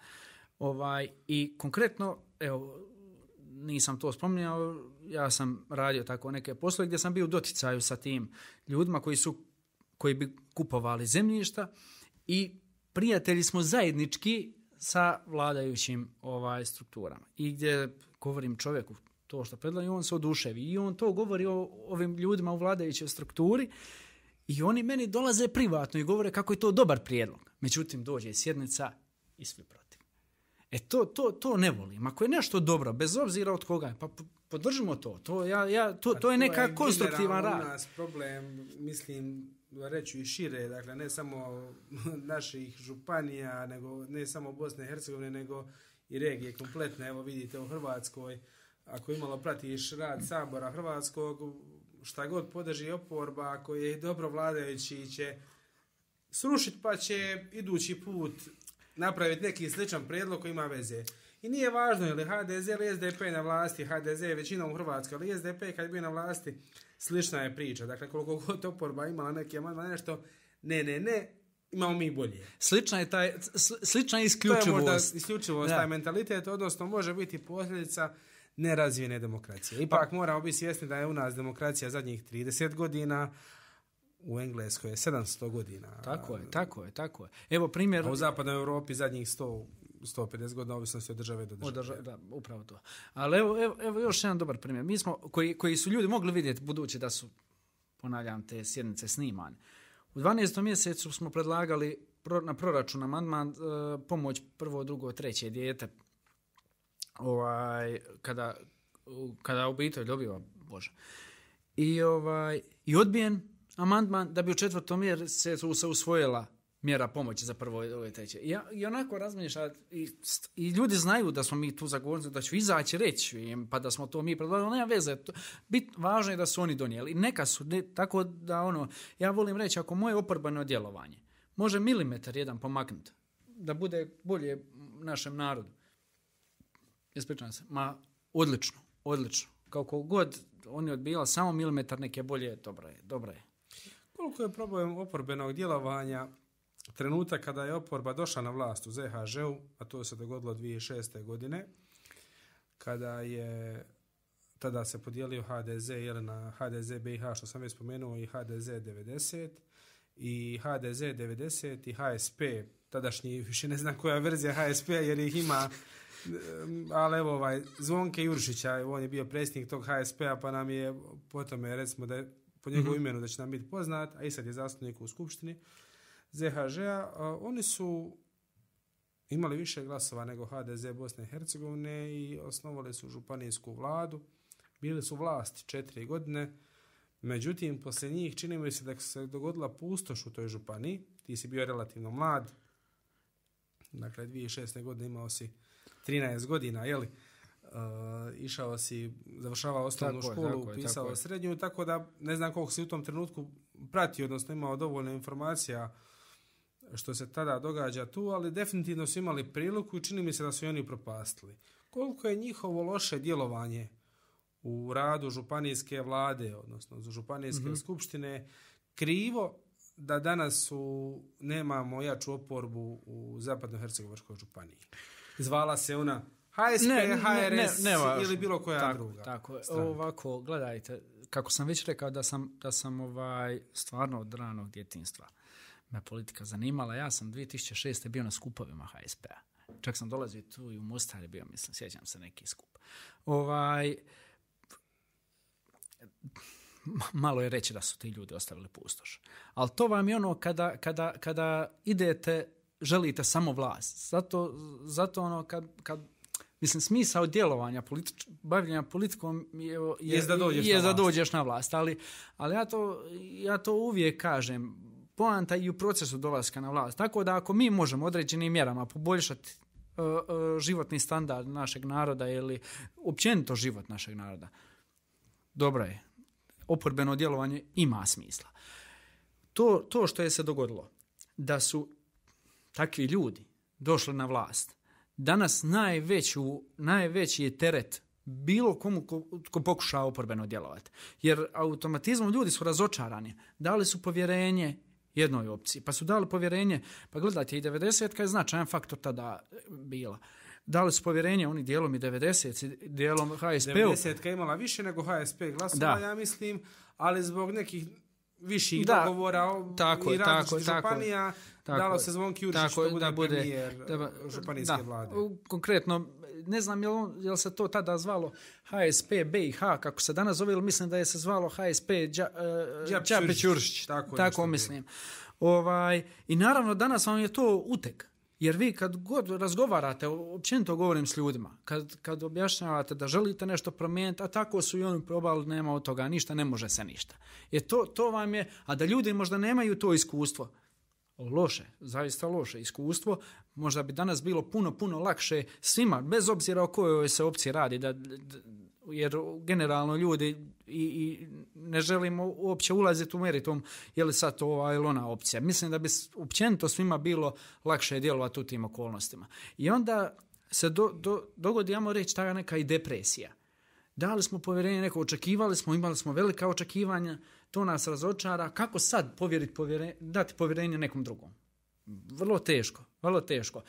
Ovaj, I konkretno, evo, nisam to spominjao, ja sam radio tako neke poslove gdje sam bio u doticaju sa tim ljudima koji su koji bi kupovali zemljišta i prijatelji smo zajednički sa vladajućim ovaj strukturama. I gdje govorim čovjeku to što predlaže, on se oduševi i on to govori o ovim ljudima u vladajućoj strukturi i oni meni dolaze privatno i govore kako je to dobar prijedlog. Međutim, dođe sjednica i svi protiv. E to, to, to ne volim. Ako je nešto dobro, bez obzira od koga je, pa po- podržimo to. To, ja, ja, to, to je neka konstruktivan generalno u rad. nas problem, mislim, reću i šire, dakle ne samo naših županija, nego ne samo Bosne i Hercegovine, nego i regije kompletne. Evo vidite u Hrvatskoj, ako imalo pratiš rad Sabora Hrvatskog, šta god podrži oporba, ako je dobro vladajući će srušiti pa će idući put napraviti neki sličan prijedlog koji ima veze. I nije važno je li HDZ ili SDP na vlasti, HDZ je većinom u Hrvatskoj, ali SDP kad bio na vlasti, slična je priča. Dakle, koliko god oporba imala neki amandman, nešto, ne, ne, ne, imamo mi bolje. Slična je, taj, sl- slična je To je možda isključivost. isključivost, Da. taj mentalitet, odnosno može biti posljedica nerazvijene demokracije. Ipak moramo biti svjesni da je u nas demokracija zadnjih 30 godina, u Engleskoj je 700 godina. Tako je, tako je, tako je. Evo primjer... A u zapadnoj Europi zadnjih 100, 150 godina ovisnosti od države do države. Održa, da, upravo to. Ali evo, evo, evo još jedan dobar primjer. Mi smo, koji, koji su ljudi mogli vidjeti, budući da su, ponavljam, te sjednice snimane. U 12. mjesecu smo predlagali pro, na proračun amandman e, pomoć prvo, drugo, treće dijete. Ovaj, kada, kada obitelj dobiva, Bože. I, ovaj, I odbijen amandman da bi u četvrtom mjer se usvojila mjera pomoći za prvo ove treće. I, ja, i onako razmišljam i, i ljudi znaju da smo mi tu za da ću izaći reći pa da smo to mi predlagali, nema veze. To, bit, važno je da su oni donijeli. Neka su, ne, tako da ono, ja volim reći, ako moje oporbano djelovanje može milimetar jedan pomaknuti, da bude bolje našem narodu, ispričavam se, ma odlično, odlično. Kako god oni odbijali, samo milimetar neke bolje, dobro je, dobro je. Koliko je problem oporbenog djelovanja trenutak kada je oporba došla na vlast u ZHŽ-u, a to se dogodilo 2006. godine, kada je tada se podijelio HDZ jel, na HDZ BiH, što sam već spomenuo, i HDZ 90, i HDZ 90 i HSP tadašnji, više ne znam koja verzija HSP, p-a, jer ih ima ali evo ovaj, Zvonke Juršića, on je bio predsjednik tog HSP-a, pa nam je potom je recimo da je po njegovu mm -hmm. imenu da će nam biti poznat, a i sad je zastupnik u Skupštini ZHŽ-a. Oni su imali više glasova nego HDZ Bosne i Hercegovine i osnovali su županijsku vladu. Bili su vlasti četiri godine. Međutim, poslije njih čini mi se da se dogodila pustoš u toj županiji. Ti si bio relativno mlad. Dakle, 2006. godine imao si 13 godina, jeli? Uh, išao si, završavao osnovnu tako školu, je, pisao je, srednju, tako da ne znam koliko si u tom trenutku pratio, odnosno imao dovoljno informacija što se tada događa tu, ali definitivno su imali priliku i čini mi se da su oni propastili. Koliko je njihovo loše djelovanje u radu županijske vlade, odnosno županijske mm -hmm. skupštine, krivo da danas su, nemamo jaču oporbu u zapadno-hercegovačkoj županiji. Zvala se ona HSP, ne, HRS ne, ne, ne, ili bilo koja tako, druga. Tako, stranka. ovako, gledajte, kako sam već rekao da sam, da sam ovaj stvarno od ranog djetinstva me politika zanimala. Ja sam 2006. bio na skupovima HSP-a. Čak sam dolazio tu i u Mostar je bio, mislim, sjećam se neki skup. Ovaj, malo je reći da su ti ljudi ostavili pustoš. Ali to vam je ono kada, kada, kada idete, želite samo vlast. Zato, zato ono kad, kad Mislim, smisao djelovanja, politič, bavljenja politikom je, je, je, da dođeš, je na, da dođeš na vlast. Ali, ali ja, to, ja to uvijek kažem, poanta i u procesu dolaska na vlast. Tako da ako mi možemo određenim mjerama poboljšati uh, uh, životni standard našeg naroda ili općenito život našeg naroda, dobro je. Oporbeno djelovanje ima smisla. To, to što je se dogodilo, da su takvi ljudi došli na vlast, danas najveću, najveći je teret bilo komu ko, ko pokuša oporbeno djelovati. Jer automatizmom ljudi su razočarani. Dali su povjerenje jednoj opciji. Pa su dali povjerenje, pa gledajte, i 90 je značajan faktor tada bila. Dali su povjerenje oni dijelom i 90, dijelom HSP-u. 90 je imala više nego HSP glasova, ja mislim, ali zbog nekih viših da, dogovora tako, i različitih tako, županija, tako, dalo se zvonki Jurišić što bude da bude premijer da, županijske da, vlade. Konkretno, ne znam je li, je li se to tada zvalo HSP BiH, kako se danas zove, ili mislim da je se zvalo HSP Đape uh, Ćuršić. Tako, tako mislim. Ovaj, I naravno danas vam je to utek. Jer vi kad god razgovarate, općenito govorim s ljudima, kad, kad objašnjavate da želite nešto promijeniti, a tako su i oni probali, nema od toga ništa, ne može se ništa. Jer to, to vam je, a da ljudi možda nemaju to iskustvo, loše, zaista loše iskustvo, možda bi danas bilo puno, puno lakše svima, bez obzira o kojoj se opciji radi, da, da jer generalno ljudi i, i ne želimo uopće ulaziti u meritum je li sad to ova ili ona opcija. Mislim da bi općenito svima bilo lakše djelovati u tim okolnostima. I onda se do, do, dogodi, ja reći, ta neka i depresija. Dali smo povjerenje, neko očekivali smo, imali smo velika očekivanja, to nas razočara. Kako sad povjeriti povjerenje, dati povjerenje nekom drugom? Vrlo teško, vrlo teško.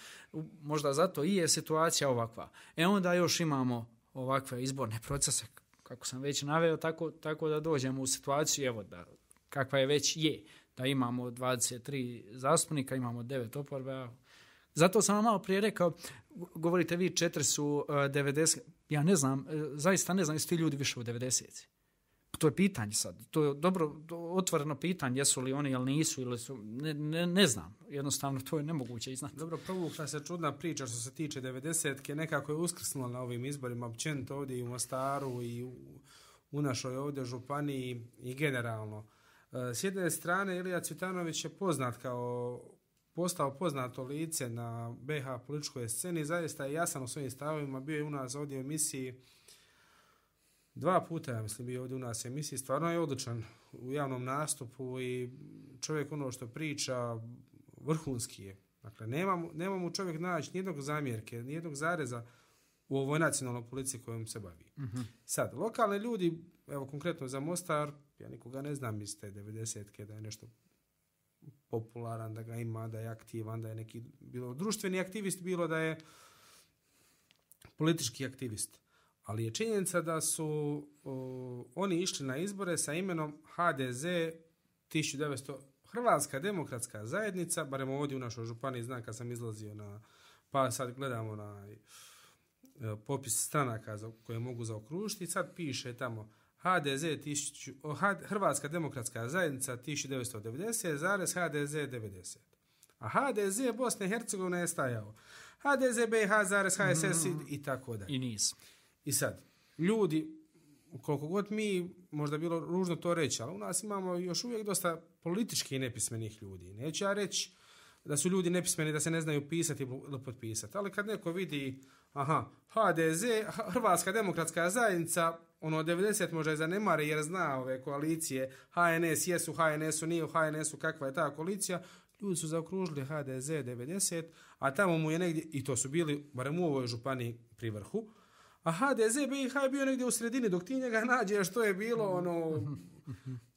Možda zato i je situacija ovakva. E onda još imamo ovakve izborne procese, kako sam već naveo, tako, tako da dođemo u situaciju, evo, da, kakva je već je, da imamo 23 zastupnika, imamo 9 oporbe, Zato sam vam malo prije rekao, govorite vi, četiri su e, uh, 90, ja ne znam, e, zaista ne znam, jesu ti ljudi više u 90 to je pitanje sad. To je dobro otvoreno pitanje, jesu li oni ili nisu, ili su, ne, ne, ne znam. Jednostavno, to je nemoguće iznati. Dobro, provukla se čudna priča što se tiče 90-ke, nekako je uskrsnula na ovim izborima, općenito ovdje i u Mostaru i u, u našoj ovdje županiji i generalno. E, s jedne strane, Ilija Cvitanović je poznat kao postao poznato lice na BH političkoj sceni, zaista je jasan u svojim stavovima, bio je u nas ovdje u emisiji dva puta, ja mislim, bio ovdje u nas emisiji, stvarno je odličan u javnom nastupu i čovjek ono što priča vrhunski je. Dakle, nema, nema mu čovjek naći nijednog zamjerke, nijednog zareza u ovoj nacionalnoj policiji kojom se bavi. Mm -hmm. Sad, lokalni ljudi, evo konkretno za Mostar, ja nikoga ne znam iz te 90-ke da je nešto popularan, da ga ima, da je aktivan, da je neki bilo društveni aktivist, bilo da je politički aktivist. Ali je činjenica da su o, oni išli na izbore sa imenom HDZ 1900, Hrvatska demokratska zajednica, barem ovdje u našoj županiji, znam kad sam izlazio na, pa sad gledamo na e, popis stranaka za, koje mogu zaokružiti, sad piše tamo HDZ tisuću, o, H, Hrvatska demokratska zajednica 1990, zarez HDZ 90. A HDZ Bosne i Hercegovine je stajao. HDZ BiH, zarez HSS mm. i, i tako dalje. I niz. I sad, ljudi, koliko god mi, možda bilo ružno to reći, ali u nas imamo još uvijek dosta politički nepismenih ljudi. Neću ja reći da su ljudi nepismeni, da se ne znaju pisati ili potpisati, ali kad neko vidi, aha, HDZ, Hrvatska demokratska zajednica, ono 90 može zanemari jer zna ove koalicije, HNS jesu, HNS-u nije u HNS-u, kakva je ta koalicija, ljudi su zaokružili HDZ 90, a tamo mu je negdje, i to su bili, barem u ovoj županiji pri vrhu, a HDZ BiH je bio negdje u sredini, dok ti njega nađeš, što je bilo, ono,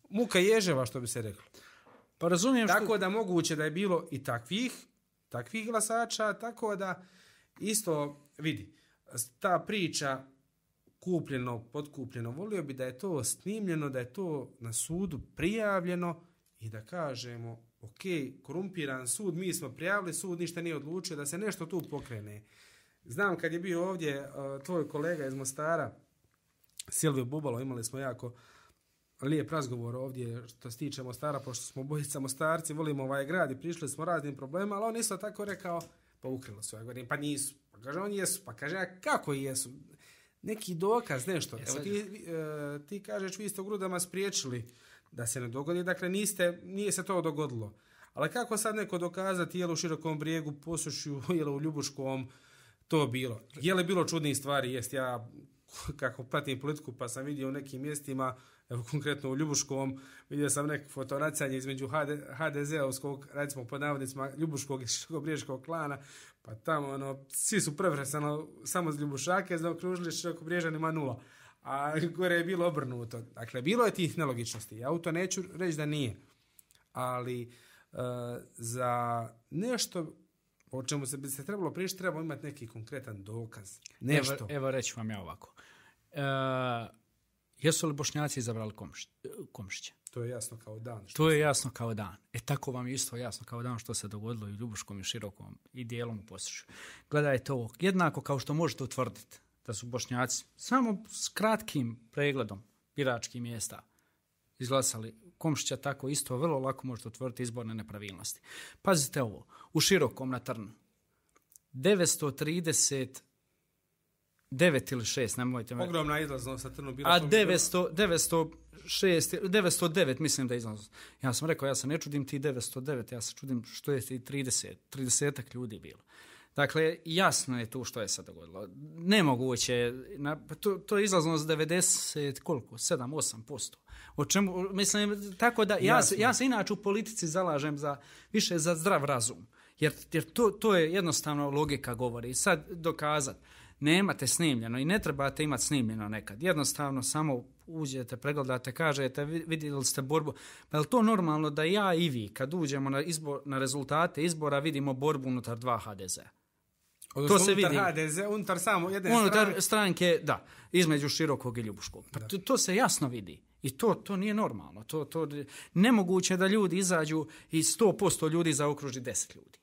muka ježeva, što bi se reklo. Pa razumijem tako što... da moguće da je bilo i takvih, takvih glasača, tako da isto, vidi, ta priča kupljeno, podkupljeno, volio bi da je to snimljeno, da je to na sudu prijavljeno i da kažemo, ok, korumpiran sud, mi smo prijavili, sud ništa nije odlučio, da se nešto tu pokrene. Znam kad je bio ovdje uh, tvoj kolega iz Mostara, Silvio Bubalo, imali smo jako lijep razgovor ovdje što se tiče Mostara, pošto smo bojica Mostarci, volimo ovaj grad i prišli smo raznim problema, ali on isto tako rekao, pa ukrilo su, ja govorim, pa nisu. Pa kaže, oni jesu, pa kaže, a kako jesu? Neki dokaz, nešto. Evo, ti, uh, ti kažeš, vi ste u grudama spriječili da se ne dogodi, dakle, niste, nije se to dogodilo. Ali kako sad neko dokazati, jel u širokom brijegu, posušju, jel u Ljubuškom, to bilo. Je li bilo čudnih stvari? Jest, ja kako pratim politiku, pa sam vidio u nekim mjestima, evo konkretno u Ljubuškom, vidio sam neko fotonacanje između HDZ-ovskog, recimo pod navodnicima, Ljubuškog i Širokobriješkog klana, pa tamo, ono, svi su prevresano samo z Ljubušake, znači okružili Širokobriješanima nula. A gore je bilo obrnuto. Dakle, bilo je tih nelogičnosti. Ja u to neću reći da nije. Ali e, za nešto o čemu se bi se trebalo prišti, trebamo imati neki konkretan dokaz. Nešto. Evo, evo reći vam ja ovako. Uh, jesu li bošnjaci izabrali komš, komšića? To je jasno kao dan. Što to je jasno kao dan. E tako vam je isto jasno kao dan što se dogodilo i u Ljubuškom i Širokom i dijelom u Poslušu. Gledajte ovo, jednako kao što možete utvrditi da su bošnjaci samo s kratkim pregledom biračkih mjesta izglasali Komšića, tako isto vrlo lako možete otvoriti izborne nepravilnosti. Pazite ovo, u Širokom na Trnu, 930 9 ili 6, nemojte me. Ogromna izlaznost sa Trnu bila. A 900, 906, 909 mislim da je izlaznost. Ja sam rekao, ja se ne čudim ti 909, ja se čudim što je ti 30, 30 ljudi bilo. Dakle, jasno je tu što je sad dogodilo. Nemoguće, na, to, to je izlaznost 90, koliko? 7-8%. O čemu, mislim, tako da, ja se, ja se inače u politici zalažem za, više za zdrav razum. Jer, jer to, to je jednostavno logika govori. Sad dokazat, nemate snimljeno i ne trebate imati snimljeno nekad. Jednostavno samo uđete, pregledate, kažete, vidjeli ste borbu. Pa je to normalno da ja i vi, kad uđemo na, izbor, na rezultate izbora, vidimo borbu unutar dva HDZ-a? Odnosno, to se vidi. HDZ, unutar samo jedne unutar stranke. stranke, da, između širokog i ljubuškog. Pa to, to se jasno vidi. I to to nije normalno. To, to nemoguće da ljudi izađu i 100% ljudi zaokruži 10 ljudi.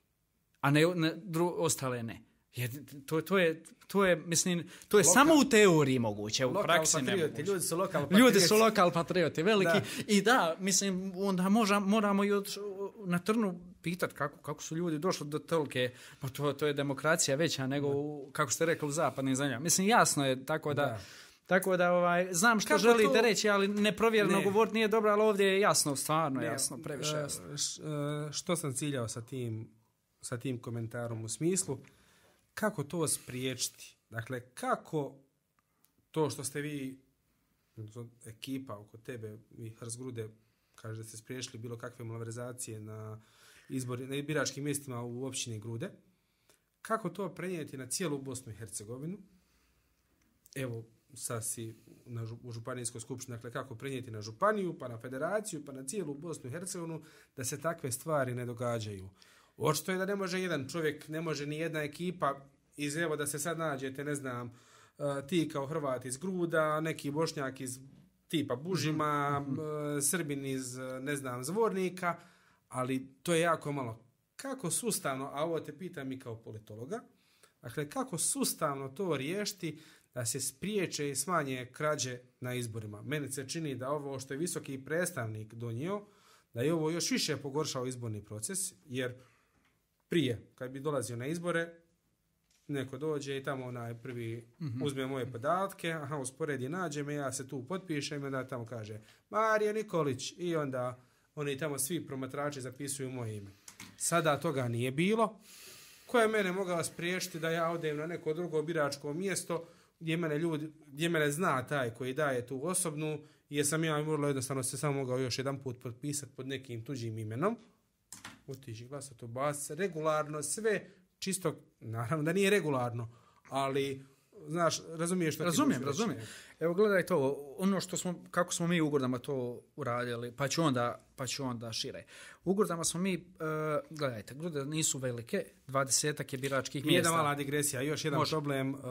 A ne, ne dru, ostale ne. Jer to, to, je, to je, mislim, to je lokal, samo u teoriji moguće, u praksi ne moguće. Ljudi su lokal patrioti. Ljudi su lokal patrioti, veliki. Da. I da, mislim, onda možda, moramo i od, na trnu pitat kako, kako su ljudi došli do tolke, pa to, to je demokracija veća nego, u, kako ste rekli, u zapadnim zemljama. Mislim, jasno je tako da, da. Tako da ovaj znam što Kako želite to... reći, ali neprovjereno ne. govoriti nije dobro, ali ovdje je jasno, stvarno ne. jasno, previše jasno. Uh, š, uh, što sam ciljao sa tim, sa tim komentarom u smislu, kako to spriječiti? Dakle, kako to što ste vi, ekipa oko tebe, vi Hrzgrude, kaže da ste spriječili bilo kakve malverzacije na izbori, na biračkim mjestima u općini Grude, kako to prenijeti na cijelu Bosnu i Hercegovinu? Evo, sad si na, u županijskoj skupštini, dakle kako prenijeti na županiju, pa na federaciju, pa na cijelu Bosnu i Hercegovinu, da se takve stvari ne događaju. Očito je da ne može jedan čovjek, ne može ni jedna ekipa iz evo da se sad nađete, ne znam, ti kao Hrvat iz Gruda, neki Bošnjak iz tipa Bužima, mm -hmm. Srbin iz, ne znam, Zvornika, ali to je jako malo. Kako sustavno, a ovo te pitam i kao politologa, dakle, kako sustavno to riješiti da se spriječe i smanje krađe na izborima. Meni se čini da ovo što je visoki predstavnik donio, da je ovo još više pogoršao izborni proces, jer prije, kad bi dolazio na izbore, neko dođe i tamo onaj prvi mm -hmm. uzme moje podatke, aha, usporedi nađe me, ja se tu potpišem i onda tamo kaže Marija Nikolić i onda oni tamo svi promatrači zapisuju moje ime. Sada toga nije bilo. Ko je mene mogla spriješiti da ja odem na neko drugo biračko mjesto gdje mene, ljudi, gdje mene zna taj koji daje tu osobnu, jer sam ja vrlo jednostavno se samo mogao još jedan put potpisati pod nekim tuđim imenom. Otići glasat u bas, regularno, sve čisto, naravno da nije regularno, ali znaš, razumiješ što razumijem, ti Razumijem, razumijem. Evo gledaj to, ono što smo, kako smo mi u Ugordama to uradili, pa ću onda, pa ću onda šire. U Ugordama smo mi, uh, gledajte, grude nisu velike, dvadesetak je biračkih mjesta. Jedna mala digresija, još jedan Može. problem uh,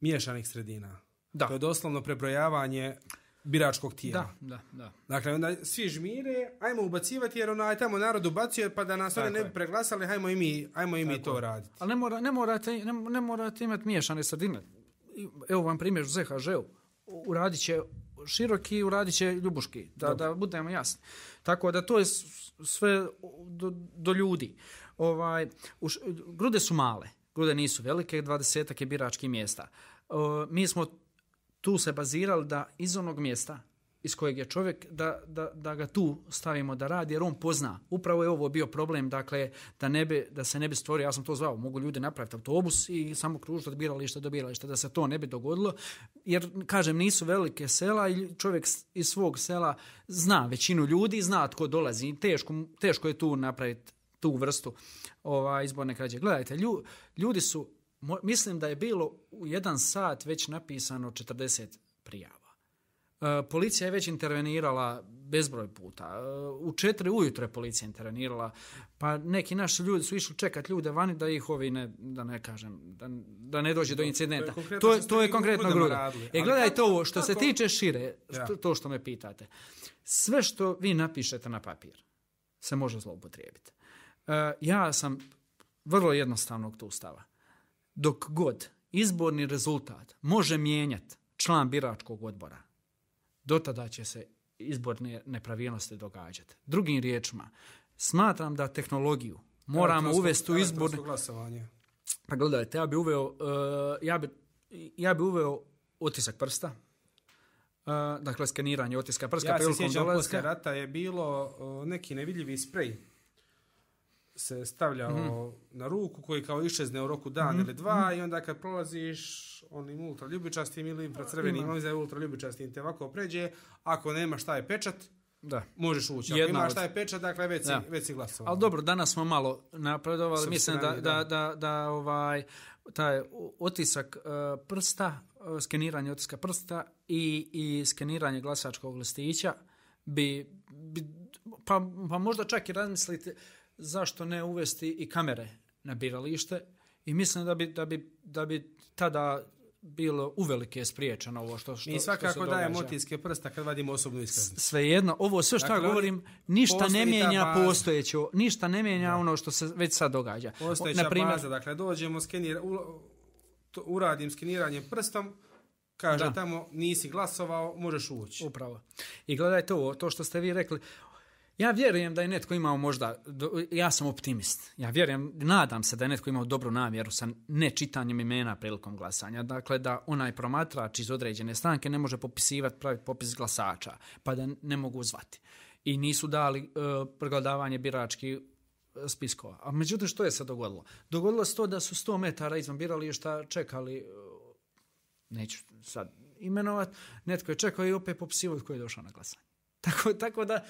miješanih sredina. Da. To je doslovno prebrojavanje biračkog tijela. Da, da, da. Dakle, onda svi žmire, ajmo ubacivati jer onaj tamo narod ubacio pa da nas oni ne bi preglasali, ajmo i mi, ajmo i mi to raditi. Ali ne, mora, ne, morate, ne, ne morate imati miješane sredine. Evo vam primjer u ZHŽ-u. Uradit će široki, uradit će ljubuški, da, Dobre. da budemo jasni. Tako da to je sve do, do ljudi. Ovaj, uš, grude su male, grude nisu velike, 20 je birački mjesta. Mi smo tu se bazirali da iz onog mjesta iz kojeg je čovjek, da, da, da ga tu stavimo da radi, jer on pozna. Upravo je ovo bio problem, dakle, da, ne bi, da se ne bi stvorio, ja sam to zvao, mogu ljudi napraviti autobus i samo kružiti od birališta do birališta, da se to ne bi dogodilo, jer, kažem, nisu velike sela i čovjek iz svog sela zna većinu ljudi, zna tko dolazi i teško, teško je tu napraviti tu vrstu ova, izborne krađe. Gledajte, ljudi su mislim da je bilo u jedan sat već napisano 40 prijava. E, policija je već intervenirala bezbroj puta. E, u četiri ujutro je policija intervenirala, pa neki naši ljudi su išli čekati ljude vani da ih ovi ne, da ne kažem, da, da ne dođe do incidenta. To je, to je, to je konkretno gruda. E, gledajte ovo, što se tiče šire, što, to što me pitate. Sve što vi napišete na papir se može zloupotrijebiti. E, ja sam vrlo jednostavnog tu stava dok god izborni rezultat može mijenjati član biračkog odbora, do tada će se izborne nepravilnosti događati. Drugim riječima, smatram da tehnologiju moramo uvesti u izborne... glasovanje. Pa gledajte, ja bi uveo, uh, ja bi, ja bi uveo otisak prsta, uh, dakle skeniranje otiska prsta. Ja se sjećam, rata je bilo uh, neki nevidljivi sprej se stavljao mm -hmm. na ruku koji kao iščezne u roku dan mm -hmm. ili dva mm -hmm. i onda kad prolaziš onim ultraljubičastim ili infracrvenim, on za ultraljubičastim te ovako pređe, ako nema šta je pečat, da. možeš ući. Ako imaš šta je pečat, dakle već si, već si glasovao. Ali dobro, danas smo malo napredovali, Sub mislim da, da, da, da, ovaj, taj otisak uh, prsta, uh, skeniranje otiska prsta i, i skeniranje glasačkog listića bi, bi pa, pa možda čak i razmislite, zašto ne uvesti i kamere na biralište i mislim da bi, da bi, da bi tada bilo uvelike spriječeno ovo što, što, I svakako što se daje motinske prsta kad vadimo osobnu iskaznicu. Svejedno, ovo sve što dakle, ja govorim, ništa ne mijenja postojeće, ništa ne mijenja da. ono što se već sad događa. Postojeća Naprimjer, baza, dakle, dođemo, skenira, u, to, uradim skeniranje prstom, kaže da. tamo nisi glasovao, možeš ući. Upravo. I gledajte ovo, to što ste vi rekli, Ja vjerujem da je netko imao možda, ja sam optimist, ja vjerujem, nadam se da je netko imao dobru namjeru sa nečitanjem imena prilikom glasanja. Dakle, da onaj promatrač iz određene stranke ne može popisivati, praviti popis glasača, pa da ne mogu zvati. I nisu dali e, pregledavanje birački e, spiskova. A međutim, što je se dogodilo? Dogodilo se to da su 100 metara izvan birališta čekali, e, neću sad imenovat, netko je čekao i opet popisivao koji je došao na glasanje. Tako, tako da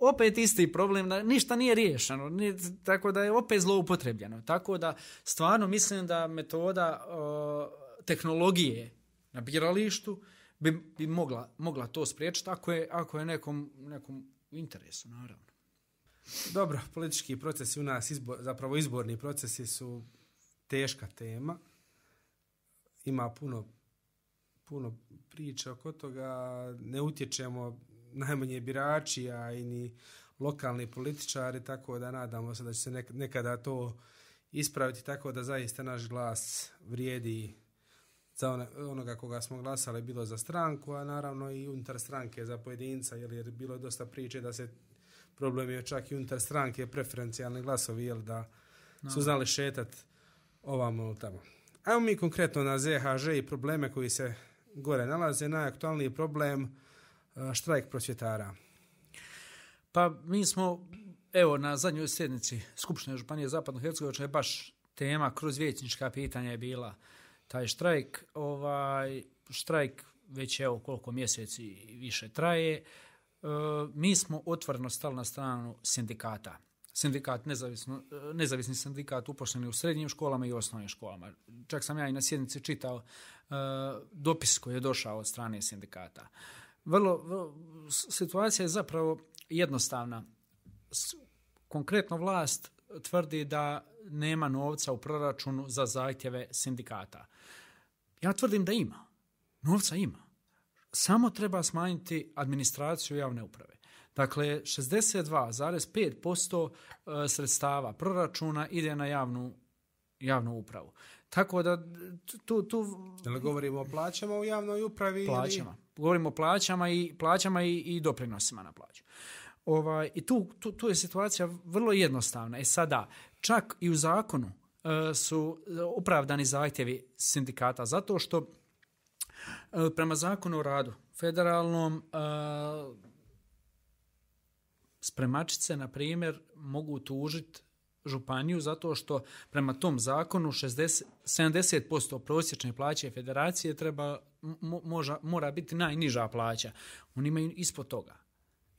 opet isti problem, ništa nije riješeno, ni, tako da je opet zloupotrebljeno. Tako da stvarno mislim da metoda uh, tehnologije na biralištu bi, bi mogla, mogla to spriječiti ako je, ako je nekom, nekom interesu, naravno. Dobro, politički procesi u nas, izbor, zapravo izborni procesi su teška tema. Ima puno, puno priča oko toga. Ne utječemo najmanje birači, a i ni lokalni političari, tako da nadamo se da će se nek- nekada to ispraviti tako da zaista naš glas vrijedi za one, onoga koga smo glasali, bilo za stranku, a naravno i unutar stranke za pojedinca, jer je bilo dosta priče da se problem je čak i unutar stranke preferencijalni glasovi, jel da su znali šetat ovamo ili tamo. Evo mi konkretno na ZHŽ i probleme koji se gore nalaze. Najaktualniji problem E, štrajk prosvjetara. Pa mi smo, evo, na zadnjoj sjednici Skupštine Županije Zapadnog Hercegovača je baš tema kroz vječnička pitanja je bila taj štrajk. Ovaj, štrajk već evo koliko mjeseci više traje. E, mi smo otvoreno stali na stranu sindikata. Sindikat, nezavisno, e, nezavisni sindikat upošteni u srednjim školama i osnovnim školama. Čak sam ja i na sjednici čitao e, dopis koji je došao od strane sindikata. Vrlo, vrlo, situacija je zapravo jednostavna. Konkretno vlast tvrdi da nema novca u proračunu za zahtjeve sindikata. Ja tvrdim da ima. Novca ima. Samo treba smanjiti administraciju javne uprave. Dakle, 62,5% e, sredstava proračuna ide na javnu, javnu upravu. Tako da tu, tu Jel govorimo o plaćama u javnoj upravi? plaćama. Govorimo o plaćama i plaćama i, i doprinosima na plaću. Ovaj, I tu, tu, tu je situacija vrlo jednostavna. E sada, čak i u zakonu e, su e, opravdani zahtjevi sindikata zato što e, prema zakonu o radu federalnom e, spremačice, na primjer, mogu tužiti županiju zato što prema tom zakonu 60, 70% prosječne plaće federacije treba, mo, moža, mora biti najniža plaća. Oni imaju ispod toga.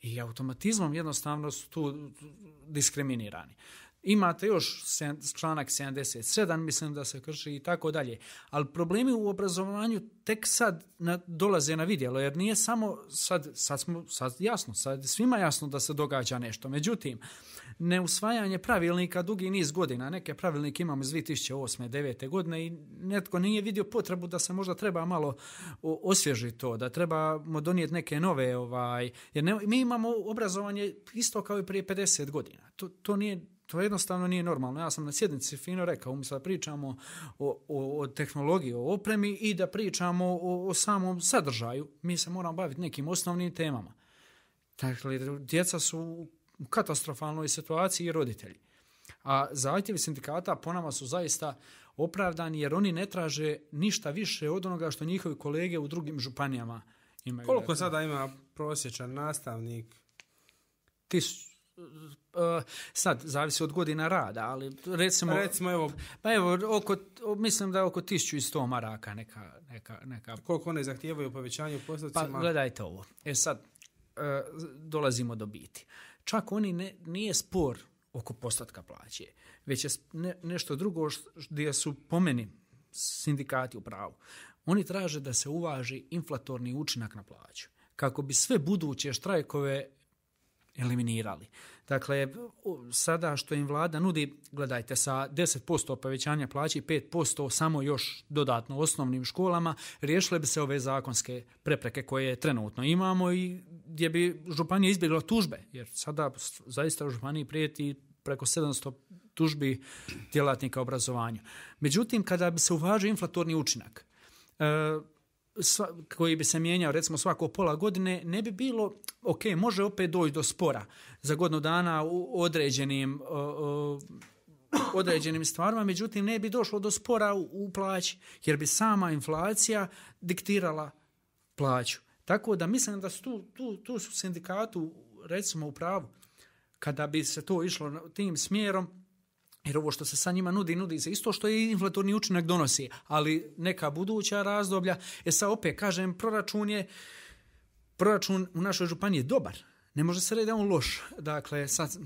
I automatizmom jednostavno su tu diskriminirani. Imate još članak 77, mislim da se krši i tako dalje. Ali problemi u obrazovanju tek sad na, dolaze na vidjelo, jer nije samo sad, sad smo, sad jasno, sad je svima jasno da se događa nešto. Međutim, neusvajanje pravilnika dugi niz godina, neke pravilnike imamo iz 2008. 9. godine i netko nije vidio potrebu da se možda treba malo osvježiti to, da trebamo donijeti neke nove, ovaj, jer ne, mi imamo obrazovanje isto kao i prije 50 godina. To, to nije to jednostavno nije normalno. Ja sam na sjednici fino rekao, umjesto da pričamo o, o, o tehnologiji, o opremi i da pričamo o, o samom sadržaju, mi se moramo baviti nekim osnovnim temama. Dakle, djeca su u katastrofalnoj situaciji i roditelji. A zahtjevi sindikata po nama su zaista opravdani jer oni ne traže ništa više od onoga što njihovi kolege u drugim županijama imaju. Koliko Dakle, sada ima prosječan nastavnik? Tisu, uh, sad, zavisi od godina rada, ali recimo... Recimo, evo, Pa evo, oko, mislim da je oko 1100 maraka neka, neka, neka koliko one zahtijevaju povećanje u Pa postocima? gledajte ovo. E sad, e, dolazimo do biti. Čak oni ne, nije spor oko postotka plaće, već je ne, nešto drugo š- gdje su po meni sindikati u pravu. Oni traže da se uvaži inflatorni učinak na plaću kako bi sve buduće štrajkove eliminirali. Dakle, sada što im vlada nudi, gledajte, sa 10% povećanja plaće i 5% samo još dodatno osnovnim školama, riješile bi se ove zakonske prepreke koje trenutno imamo i gdje bi županija izbjegla tužbe, jer sada zaista u županiji prijeti preko 700 tužbi djelatnika obrazovanja. Međutim, kada bi se uvažio inflatorni učinak, e, sva, koji bi se mijenjao recimo svako pola godine, ne bi bilo, ok, može opet doći do spora za godinu dana u određenim, uh, određenim stvarima, međutim ne bi došlo do spora u, u plaći, jer bi sama inflacija diktirala plaću. Tako da mislim da su tu, tu, tu su sindikatu recimo u pravu. Kada bi se to išlo tim smjerom, jer ovo što se sa njima nudi, nudi se isto što i inflatorni učinak donosi, ali neka buduća razdoblja. E sad opet kažem, proračun je, proračun u našoj županiji je dobar. Ne može se reći da je on loš. Dakle, sad,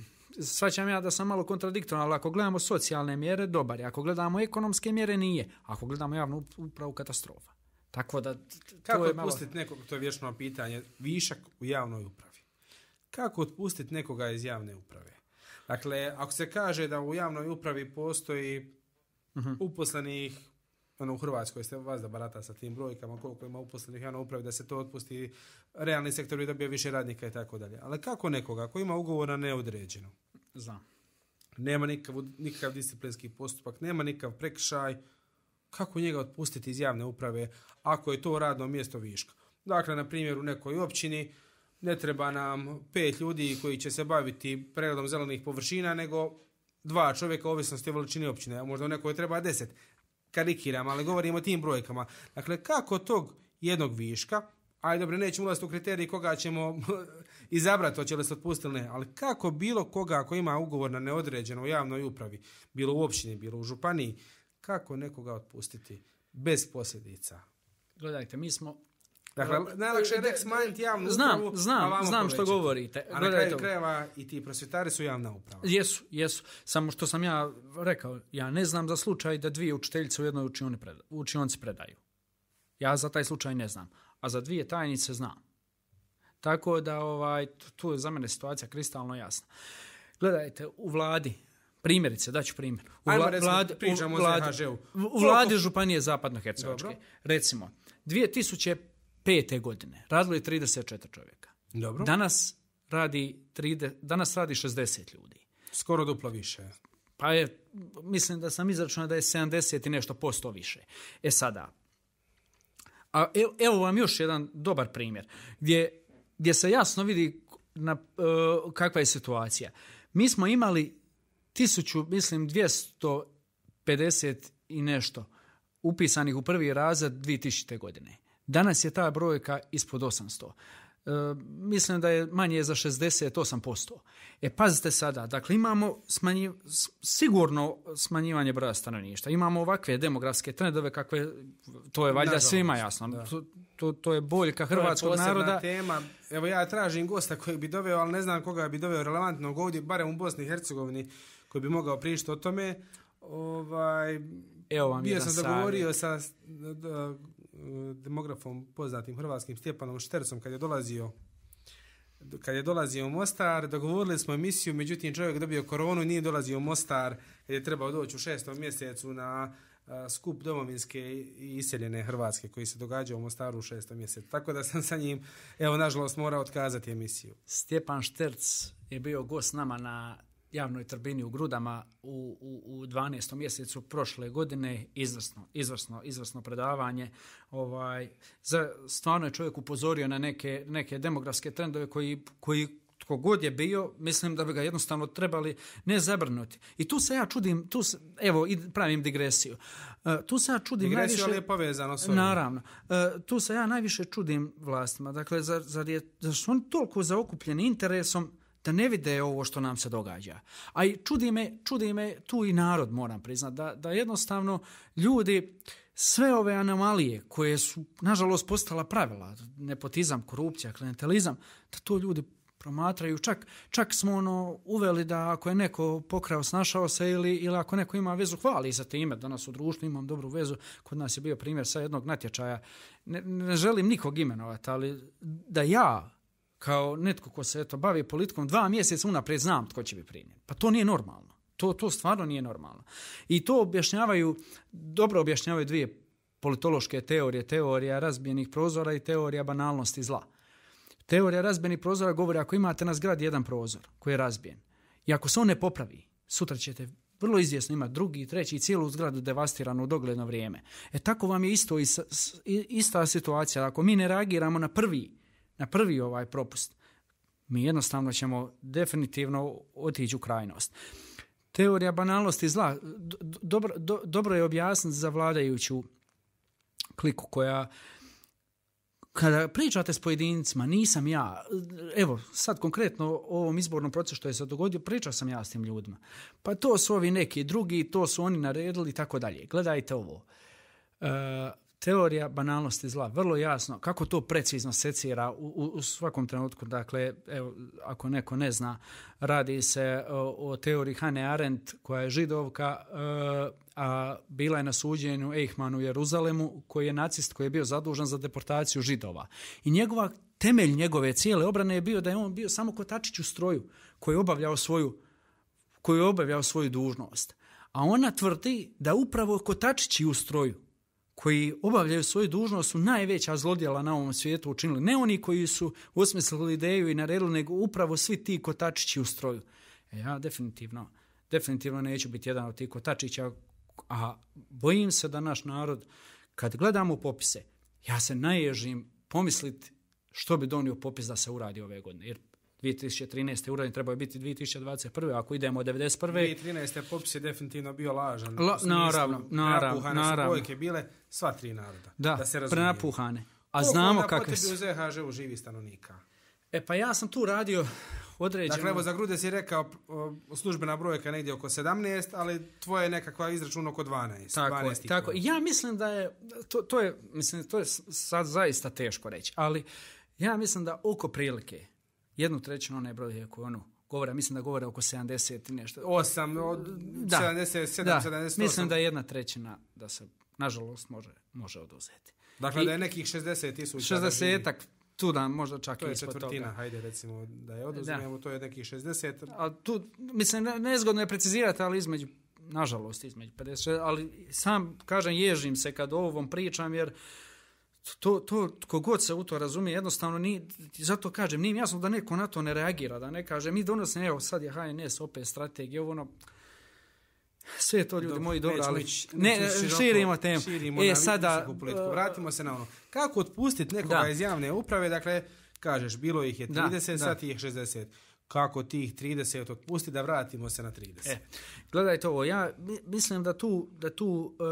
svaćam ja da sam malo kontradiktoran, ali ako gledamo socijalne mjere, dobar je. Ako gledamo ekonomske mjere, nije. Ako gledamo javnu upravu, katastrofa. Tako da, Kako je malo... otpustiti nekog, to je vječno pitanje, višak u javnoj upravi? Kako otpustiti nekoga iz javne uprave? Dakle, ako se kaže da u javnoj upravi postoji Mhm. uposlenih ono u Hrvatskoj ste vas da barata sa tim brojkama, koliko ima uposlenih javno upravi, da se to otpusti, realni sektor bi dobio više radnika i tako dalje. Ali kako nekoga ko ima ugovor na neodređeno? Znam. Nema nikav, nikakav disciplinski postupak, nema nikakav prekršaj, kako njega otpustiti iz javne uprave ako je to radno mjesto viška? Dakle, na primjer, u nekoj općini ne treba nam pet ljudi koji će se baviti preradom zelenih površina, nego dva čovjeka ovisnosti o veličini općine, a možda u nekoj treba deset. Karikiram, ali govorimo o tim brojkama. Dakle, kako tog jednog viška, aj dobro, nećemo ulaziti u kriteriji koga ćemo izabrati, hoće li se otpustiti ne, ali kako bilo koga ko ima ugovor na neodređeno u javnoj upravi, bilo u općini, bilo u županiji, kako nekoga otpustiti bez posljedica? Gledajte, mi smo Dakle, najlakše je Rex smanjiti javnu upravu. Znam, znam, a znam što govorite. A na kraju krajeva i ti prosvjetari su javna uprava. Jesu, jesu. Samo što sam ja rekao, ja ne znam za slučaj da dvije učiteljice u jednoj učionici, preda, učionici predaju. Ja za taj slučaj ne znam. A za dvije tajnice znam. Tako da ovaj tu je za mene situacija kristalno jasna. Gledajte, u vladi, primjerice, daću primjer. U Ajmo vladi, pričamo o ZHŽ-u. U vladi Županije Zapadnohercevačke, recimo, 2000 pete godine. Radilo je 34 čovjeka. Dobro. Danas radi, 30, danas radi 60 ljudi. Skoro duplo više. Pa je, mislim da sam izračunao da je 70 i nešto posto više. E sada, a evo, evo vam još jedan dobar primjer, gdje, gdje se jasno vidi na, uh, kakva je situacija. Mi smo imali 1000, mislim, 250 i nešto upisanih u prvi razred 2000. godine. Danas je ta brojka ispod 800. E, mislim da je manje za 68%. E pazite sada, dakle imamo smanji, sigurno smanjivanje broja stanovništva. Imamo ovakve demografske trendove kakve, to je valjda Nažalost, svima jasno. da. To, to, to je boljka To je hrvatskog naroda. tema. Evo ja tražim gosta koji bi doveo, ali ne znam koga bi doveo relevantnog ovdje, barem u Bosni i Hercegovini, koji bi mogao pričati o tome. Ovaj, Evo vam bio sam dogovorio sa s- d- d- demografom poznatim hrvatskim Stjepanom Štercom kad je dolazio kad je dolazio u Mostar, dogovorili smo emisiju, međutim čovjek dobio koronu i nije dolazio u Mostar kad je trebao doći u šestom mjesecu na a, skup domovinske i iseljene Hrvatske koji se događa u Mostaru u šestom mjesecu. Tako da sam sa njim, evo, nažalost, morao otkazati emisiju. Stjepan Šterc je bio gost nama na javnoj trbini u Grudama u, u, u 12. mjesecu prošle godine. Izvrsno, izvrsno, izvrsno predavanje. Ovaj, za, stvarno je čovjek upozorio na neke, neke demografske trendove koji, koji tko god je bio, mislim da bi ga jednostavno trebali ne zabrnuti. I tu se ja čudim, tu se, evo, i pravim digresiju. E, tu se ja čudim Digresija, najviše... ali je povezano s ovim. Naravno. E, tu se ja najviše čudim vlastima. Dakle, zar, zar, je, zar su oni toliko zaokupljeni interesom da ne vide ovo što nam se događa. A i čudi me, čudi me tu i narod, moram priznat, da, da jednostavno ljudi sve ove anomalije koje su, nažalost, postala pravila, nepotizam, korupcija, klientelizam, da to ljudi promatraju. Čak, čak smo ono uveli da ako je neko pokrao, snašao se ili, ili ako neko ima vezu, hvali se time. Danas u društvu imam dobru vezu. Kod nas je bio primjer sa jednog natječaja. Ne, ne želim nikog imenovati, ali da ja kao netko ko se eto, bavi politikom dva mjeseca unaprijed znam tko će biti primjen. Pa to nije normalno. To, to stvarno nije normalno. I to objašnjavaju, dobro objašnjavaju dvije politološke teorije, teorija razbijenih prozora i teorija banalnosti zla. Teorija razbijenih prozora govori ako imate na zgradi jedan prozor koji je razbijen i ako se on ne popravi, sutra ćete vrlo izvjesno imati drugi, treći i cijelu zgradu devastiranu u dogledno vrijeme. E tako vam je isto i i- ista situacija. Ako mi ne reagiramo na prvi, na prvi ovaj propust, mi jednostavno ćemo definitivno otići u krajnost. Teorija banalnosti zla, dobro, do- dobro je objasniti za vladajuću kliku koja kada pričate s pojedincima, nisam ja, evo sad konkretno o ovom izbornom procesu što je se dogodio, pričao sam ja s tim ljudima. Pa to su ovi neki drugi, to su oni naredili i tako dalje. Gledajte ovo. Uh, teorija banalnosti zla, vrlo jasno kako to precizno secira u, u, u svakom trenutku. Dakle, evo, ako neko ne zna, radi se o, o teoriji Hane Arendt koja je židovka, e, a bila je na suđenju Eichmannu u Jeruzalemu, koji je nacist koji je bio zadužen za deportaciju židova. I njegova temelj njegove cijele obrane je bio da je on bio samo kotačić u stroju koji je obavljao svoju koji je obavljao svoju dužnost. A ona tvrdi da upravo kotačići u stroju koji obavljaju svoju dužnost su najveća zlodjela na ovom svijetu učinili. Ne oni koji su osmislili ideju i naredili, nego upravo svi ti kotačići u stroju. E ja definitivno, definitivno neću biti jedan od tih kotačića, a bojim se da naš narod, kad gledamo popise, ja se naježim pomisliti što bi donio popis da se uradi ove godine. Jer 2013. urađen trebao je biti 2021. Ako idemo od 91. 2013. popis je definitivno bio lažan. La, naravno, naravno, naravno. brojke bile sva tri naroda. Da, da se prenapuhane. A Koliko znamo kakve su. u ZHŽ-u živi stanovnika? E pa ja sam tu radio određeno. Dakle, evo za grude si rekao službena brojka negdje oko 17, ali tvoje je nekakva izračun oko 12. Tako 12 je, i tako. pol. Ja mislim da je, to, to je, mislim, to je sad zaista teško reći, ali ja mislim da oko prilike, jednu trećinu one brojke koje ono govore, mislim da govore oko 70 i nešto. 8, od Da, 77, da, 78. mislim da je jedna trećina da se, nažalost, može, može oduzeti. Dakle, I- da je nekih 60 tisuća. da živi. 60-ak, tu da možda čak To i je ispod četvrtina, toga. hajde recimo da je oduzmemo, to je nekih 60. A tu, mislim, ne- nezgodno je precizirati, ali između, nažalost, između 56, ali sam, kažem, ježim se kad o ovom pričam, jer to, to, kogod se u to razumije, jednostavno, ni, zato kažem, nije jasno da neko na to ne reagira, da ne kaže, mi donosimo, evo, sad je HNS opet strategija, ovo ono, sve to ljudi Dobro, moji dobro, ali ići- ne, široko- širimo temu. Širimo e, na sada, politiku. uh, Vratimo se na ono. Kako otpustiti nekoga Da. iz javne uprave, dakle, kažeš, bilo ih je Da, 30, da. sad ih je 60. Kako tih 30 otpustiti da vratimo se na 30? E, gledajte ovo, ja mi- mislim da tu, da tu e,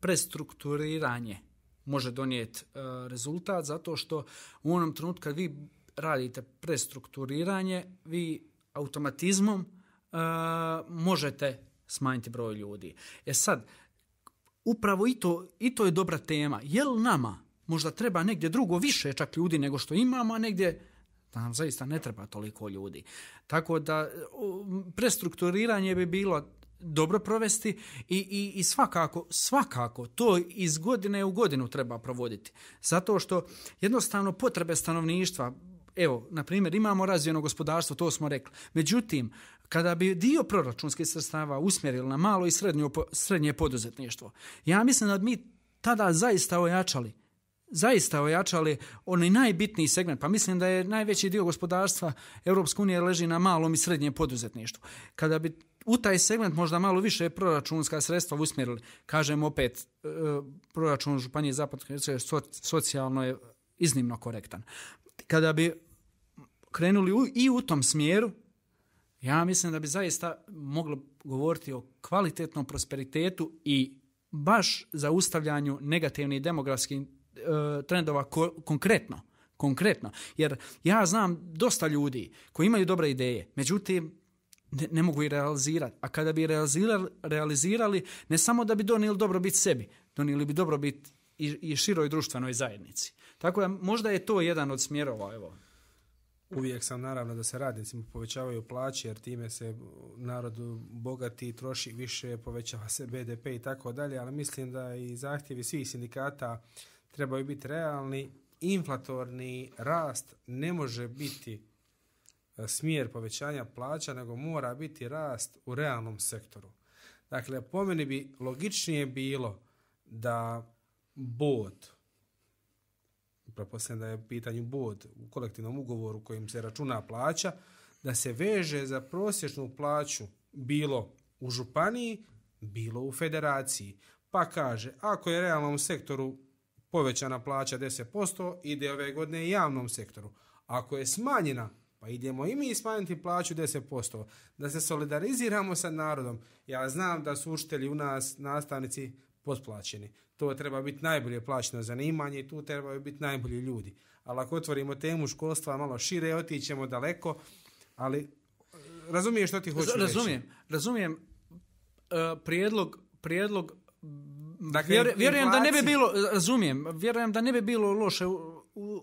prestrukturiranje može donijeti e, rezultat zato što u onom trenutku kad vi radite prestrukturiranje, vi automatizmom e, možete smanjiti broj ljudi. E sad, upravo i to, i to je dobra tema. Je li nama možda treba negdje drugo više čak ljudi nego što imamo, a negdje da nam zaista ne treba toliko ljudi. Tako da prestrukturiranje bi bilo dobro provesti i, i, i svakako, svakako to iz godine u godinu treba provoditi. Zato što jednostavno potrebe stanovništva, evo, na primjer, imamo razvijeno gospodarstvo, to smo rekli. Međutim, kada bi dio proračunskih sredstava usmjerili na malo i srednje, srednje poduzetništvo, ja mislim da bi mi tada zaista ojačali zaista ojačali onaj najbitniji segment. Pa mislim da je najveći dio gospodarstva Europske unije leži na malom i srednjem poduzetništvu. Kada bi u taj segment možda malo više proračunska sredstva usmjerili, kažem opet, e, proračun Županije Zapadne Hercegovine socijalno je iznimno korektan. Kada bi krenuli u, i u tom smjeru, ja mislim da bi zaista moglo govoriti o kvalitetnom prosperitetu i baš zaustavljanju negativnih demografskih e, trendova ko- konkretno. Konkretno. Jer ja znam dosta ljudi koji imaju dobre ideje, međutim, ne, ne mogu i realizirati. A kada bi realizirali, realizirali, ne samo da bi donijeli dobrobit sebi, donijeli bi dobrobit i, i široj društvenoj zajednici. Tako da možda je to jedan od smjerova. Evo. Uvijek sam naravno da se radnicima povećavaju plaće jer time se narod bogati, troši više, povećava se BDP i tako dalje, ali mislim da i zahtjevi svih sindikata trebaju biti realni. Inflatorni rast ne može biti E, smjer povećanja plaća, nego mora biti rast u realnom sektoru. Dakle, po meni bi logičnije bilo da bod, pretpostavljam da je pitanju bod u kolektivnom ugovoru kojim se računa plaća, da se veže za prosječnu plaću bilo u županiji, bilo u federaciji. Pa kaže, ako je realnom sektoru povećana plaća 10%, ide ove godine i javnom sektoru. Ako je smanjena, pa idemo i mi smanjiti plaću 10%. Da se solidariziramo sa narodom. Ja znam da su učitelji u nas, nastavnici, potplaćeni. To treba biti najbolje plaćeno zanimanje i tu trebaju biti najbolji ljudi. Ali ako otvorimo temu školstva malo šire, otićemo daleko, ali e, razumiješ što ti hoću reći? Razumijem, razumijem e, prijedlog, prijedlog Dakle, Vjeru- vjerujem da ne bi bilo, razumijem, vjerujem da ne bi bilo loše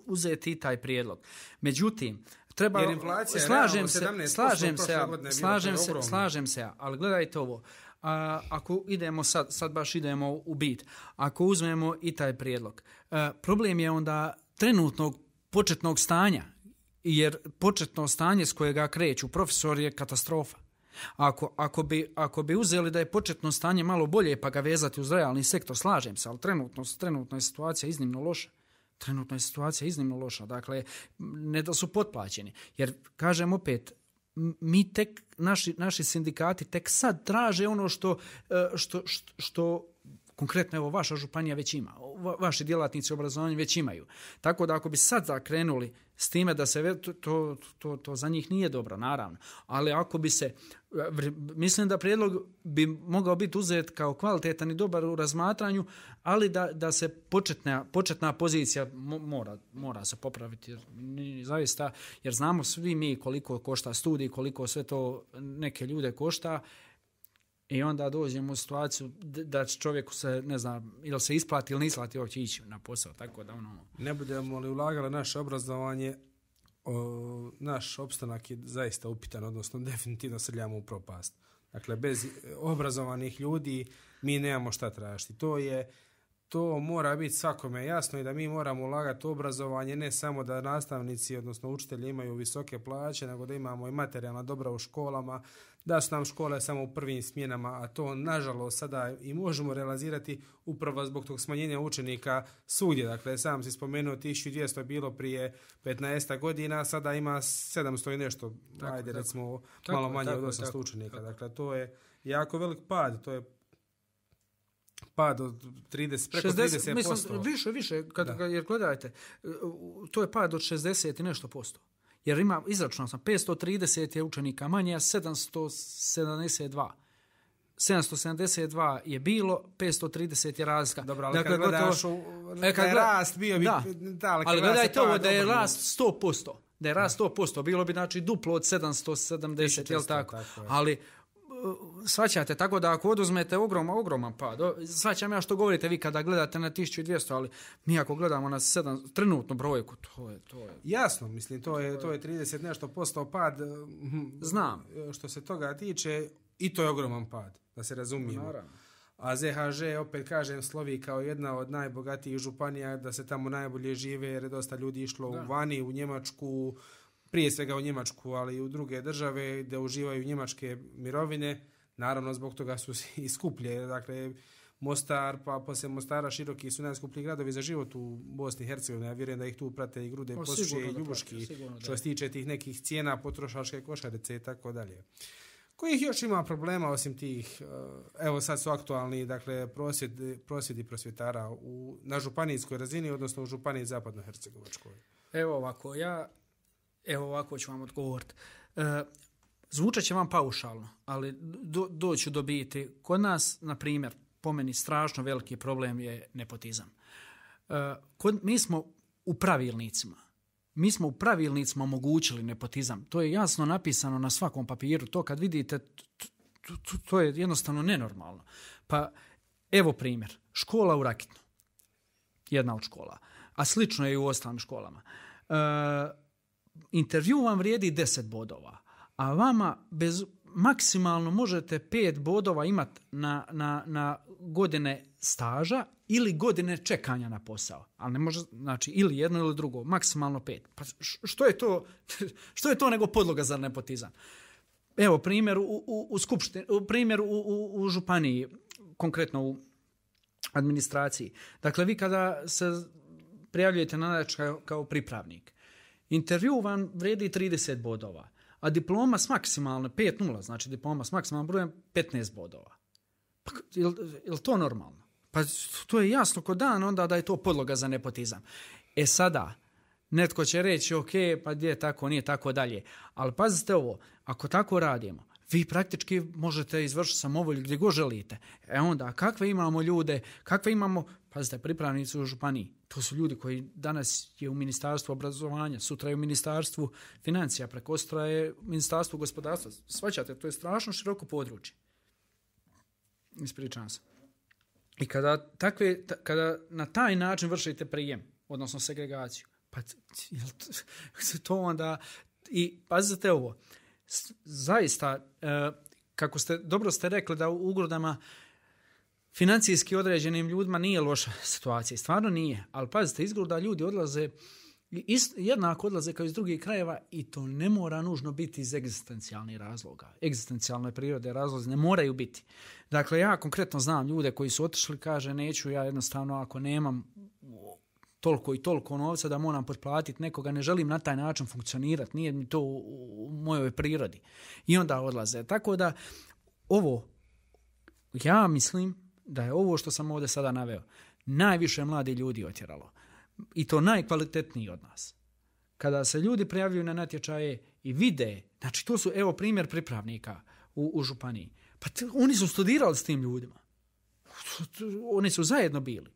uzeti taj prijedlog. Međutim, treba Jer inflacija slažem se, 17% slažem se, ja, slažem se, ogromno. slažem se, ja, ali gledajte ovo. A, ako idemo sad, sad baš idemo u bit, ako uzmemo i taj prijedlog, e, problem je onda trenutnog početnog stanja, jer početno stanje s kojega kreću profesor je katastrofa. Ako, ako, bi, ako bi uzeli da je početno stanje malo bolje pa ga vezati uz realni sektor, slažem se, ali trenutno, trenutno je situacija iznimno loša. Trenutno je situacija iznimno loša. Dakle, ne da su potplaćeni. Jer, kažem opet, mi tek, naši, naši sindikati tek sad traže ono što, e, što, što, što konkretno evo vaša županija već ima, vaši djelatnici obrazovanja već imaju. Tako da ako bi sad zakrenuli s time da se, to, to, to, to za njih nije dobro, naravno, ali ako bi se, mislim da prijedlog bi mogao biti uzet kao kvalitetan i dobar u razmatranju, ali da, da se početna, početna pozicija mora, mora se popraviti, jer, zaista, jer znamo svi mi koliko košta studij, koliko sve to neke ljude košta, I onda dođemo u situaciju da čovjeku se, ne znam, ili se isplati ili ne isplati uopće ići na posao. Tako da ono... Ne budemo li ulagali naše obrazovanje, o, naš opstanak je zaista upitan, odnosno definitivno srljamo u propast. Dakle, bez obrazovanih ljudi mi nemamo šta tražiti. To je to mora biti svakome jasno i da mi moramo ulagati u obrazovanje ne samo da nastavnici, odnosno učitelji imaju visoke plaće, nego da imamo i materijalna dobra u školama, da su nam škole samo u prvim smjenama, a to nažalost sada i možemo realizirati upravo zbog tog smanjenja učenika svugdje. Dakle, sam si spomenuo 1200 je bilo prije 15 godina, sada ima 700 i nešto, tako, ajde tako, recimo tako, malo manje tako, od 800 tako, učenika. Tako. Dakle, to je jako velik pad, to je pad od 30, preko 60, 30%. Mislim, više, više, kad, jer gledajte, to je pad od 60 i nešto posto. Jer ima, izračunao sam, 530 je učenika manje, a 772. 772 je bilo, 530 je razlika. Dobro, ali dakle, kad gledaš u, e, kad je rast bio bi... Da, da ali, ali gledajte ovo da je rast 100%. Da je rast 100%, bilo bi znači duplo od 770, je tako? tako je. Ali svaćate, tako da ako oduzmete ogroman, ogroman pad, svaćam ja što govorite vi kada gledate na 1200, ali mi ako gledamo na 7, trenutnu brojku, to je, to je... Jasno, mislim, to je, to je 30 nešto posto pad. Hm, Znam. Što se toga tiče, i to je ogroman pad, da se razumijemo. Naravno. A ZHŽ, opet kažem, slovi kao jedna od najbogatijih županija, da se tamo najbolje žive, jer je dosta ljudi išlo da. u Vani, u Njemačku, prije svega u Njemačku, ali i u druge države da uživaju njemačke mirovine. Naravno, zbog toga su i skuplje. Dakle, Mostar, pa poslije Mostara široki su najskuplji gradovi za život u Bosni i Hercegovini. Ja vjerujem da ih tu prate i grude, poslušuje i ljubuški, što se tiče tih nekih cijena potrošačke košarice i tako dalje. Kojih još ima problema osim tih, eh, evo sad su aktualni, dakle, prosvjed, prosvjedi prosvjetara u, na županijskoj razini, odnosno u županiji zapadno-hercegovačkoj? Evo ovako, ja Evo ovako ću vam odgovoriti. E, zvučat će vam paušalno, ali do, doću do biti. Kod nas, na primjer, po meni strašno veliki problem je nepotizam. E, kod, mi smo u pravilnicima. Mi smo u pravilnicima omogućili nepotizam. To je jasno napisano na svakom papiru. To kad vidite, to, to, to je jednostavno nenormalno. Pa evo primjer. Škola u Rakitnu. Jedna od škola. A slično je i u ostalim školama. E, intervju vam vrijedi 10 bodova, a vama bez maksimalno možete 5 bodova imati na, na, na godine staža ili godine čekanja na posao. Ali ne može, znači, ili jedno ili drugo, maksimalno 5. Pa što je to, što je to nego podloga za nepotizam? Evo, primjer u, u, u skupštini, primjer u, u, u županiji, konkretno u administraciji. Dakle, vi kada se prijavljujete na natječaj kao pripravnik, Intervju vam vredi 30 bodova, a diploma s maksimalno 5.0, znači diploma s maksimalnim brojem 15 bodova. Pa, je, je li to normalno? Pa to je jasno ko dan onda da je to podloga za nepotizam. E sada, netko će reći, ok, pa gdje je tako, nije tako dalje. Ali pazite ovo, ako tako radimo, vi praktički možete izvršiti samovolju gdje go želite. E onda, kakve imamo ljude, kakve imamo, pazite, pripravnici u županiji, to su ljudi koji danas je u ministarstvu obrazovanja, sutra je u ministarstvu financija, prekostra je u ministarstvu gospodarstva. Svaćate, to je strašno široko područje. Ispričavam se. I kada, takve, kada na taj način vršite prijem, odnosno segregaciju, pa to onda... I pazite ovo, zaista, e, kako ste, dobro ste rekli da u ugrodama financijski određenim ljudima nije loša situacija. Stvarno nije. Ali pazite, izgleda ljudi odlaze I Ist, jednako odlaze kao iz drugih krajeva i to ne mora nužno biti iz egzistencijalnih razloga. Egzistencijalne prirode razlozi ne moraju biti. Dakle, ja konkretno znam ljude koji su otišli, kaže, neću ja jednostavno ako nemam toliko i toliko novca da moram potplatiti nekoga, ne želim na taj način funkcionirati, nije mi to u u mojoj prirodi. I onda odlaze. Tako da, ovo, ja mislim da je ovo što sam ovdje sada naveo, najviše mladi ljudi otjeralo. I to najkvalitetniji od nas. Kada se ljudi prijavljuju na natječaje i vide, znači to su, evo primjer pripravnika u, u Županiji. Pa te, oni su studirali s tim ljudima. Oni su zajedno bili.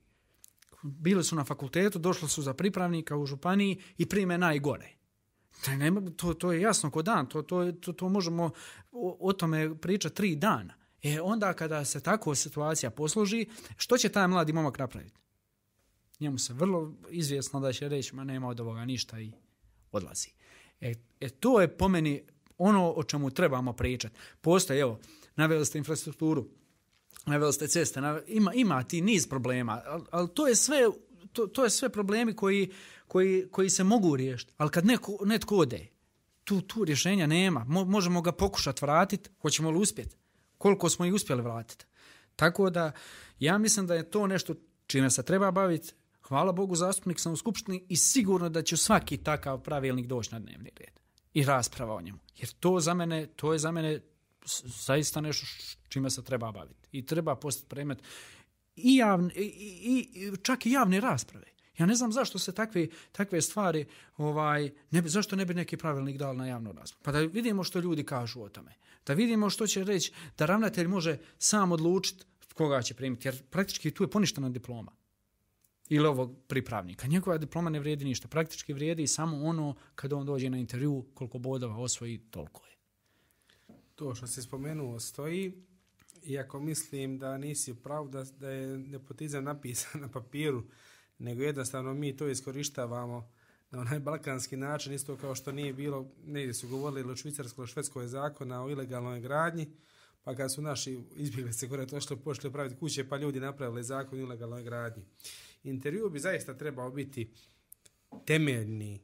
Bili su na fakultetu, došli su za pripravnika u Županiji i prime najgore. To, nema, to, to je jasno ko dan, to, to, to, to možemo o, o tome pričati tri dana. E onda kada se tako situacija posloži, što će taj mladi momak napraviti? Njemu se vrlo izvjesno da će reći, ma nema od ovoga ništa i odlazi. E, e to je po meni ono o čemu trebamo pričati. Postoje, evo, naveli ste infrastrukturu, naveli ste ceste, naveli, ima, ima ti niz problema, ali, ali to je sve to, to je sve problemi koji, koji, koji se mogu riješiti. Ali kad neko, netko ode, tu, tu rješenja nema. Mo, možemo ga pokušati vratiti, hoćemo li uspjeti? Koliko smo i uspjeli vratiti? Tako da, ja mislim da je to nešto čime se treba baviti. Hvala Bogu, zastupnik sam u Skupštini i sigurno da će svaki takav pravilnik doći na dnevni red. I rasprava o njemu. Jer to za mene, to je za mene zaista nešto čime se treba baviti. I treba postati predmet i, javne, i, i, i čak i javne rasprave. Ja ne znam zašto se takve, takve stvari, ovaj, ne bi, zašto ne bi neki pravilnik dal na javnu raspravu. Pa da vidimo što ljudi kažu o tome. Da vidimo što će reći, da ravnatelj može sam odlučiti koga će primiti. Jer praktički tu je poništena diploma ili ovog pripravnika. Njegova diploma ne vrijedi ništa. Praktički vrijedi samo ono kada on dođe na intervju, koliko bodova osvoji, toliko je. To što si spomenuo stoji, iako mislim da nisi prav da, da je nepotizam napisan na papiru, nego jednostavno mi to iskorištavamo na onaj balkanski način, isto kao što nije bilo, negdje su govorili ili o švicarskoj ili švedskoj zakona o ilegalnoj gradnji, pa kad su naši izbjeglice gore to što pošli praviti kuće, pa ljudi napravili zakon o ilegalnoj gradnji. Intervju bi zaista trebao biti temeljni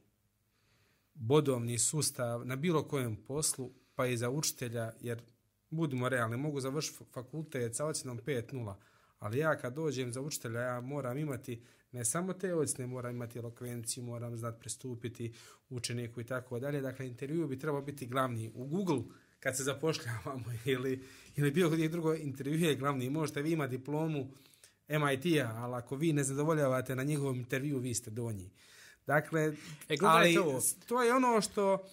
bodovni sustav na bilo kojem poslu, pa i za učitelja, jer budimo realni, mogu završiti fakultet sa ocjenom 5.0, ali ja kad dođem za učitelja, ja moram imati ne samo te ocjene, moram imati elokvenciju, moram znat pristupiti učeniku i tako dalje. Dakle, intervju bi trebao biti glavni. U Google, kad se zapošljavamo ili, ili bilo gdje drugo, intervju je glavni. Možete vi imati diplomu MIT-a, ali ako vi ne zadovoljavate na njihovom intervju, vi ste donji. Dakle, E, ali ovo. to je ono što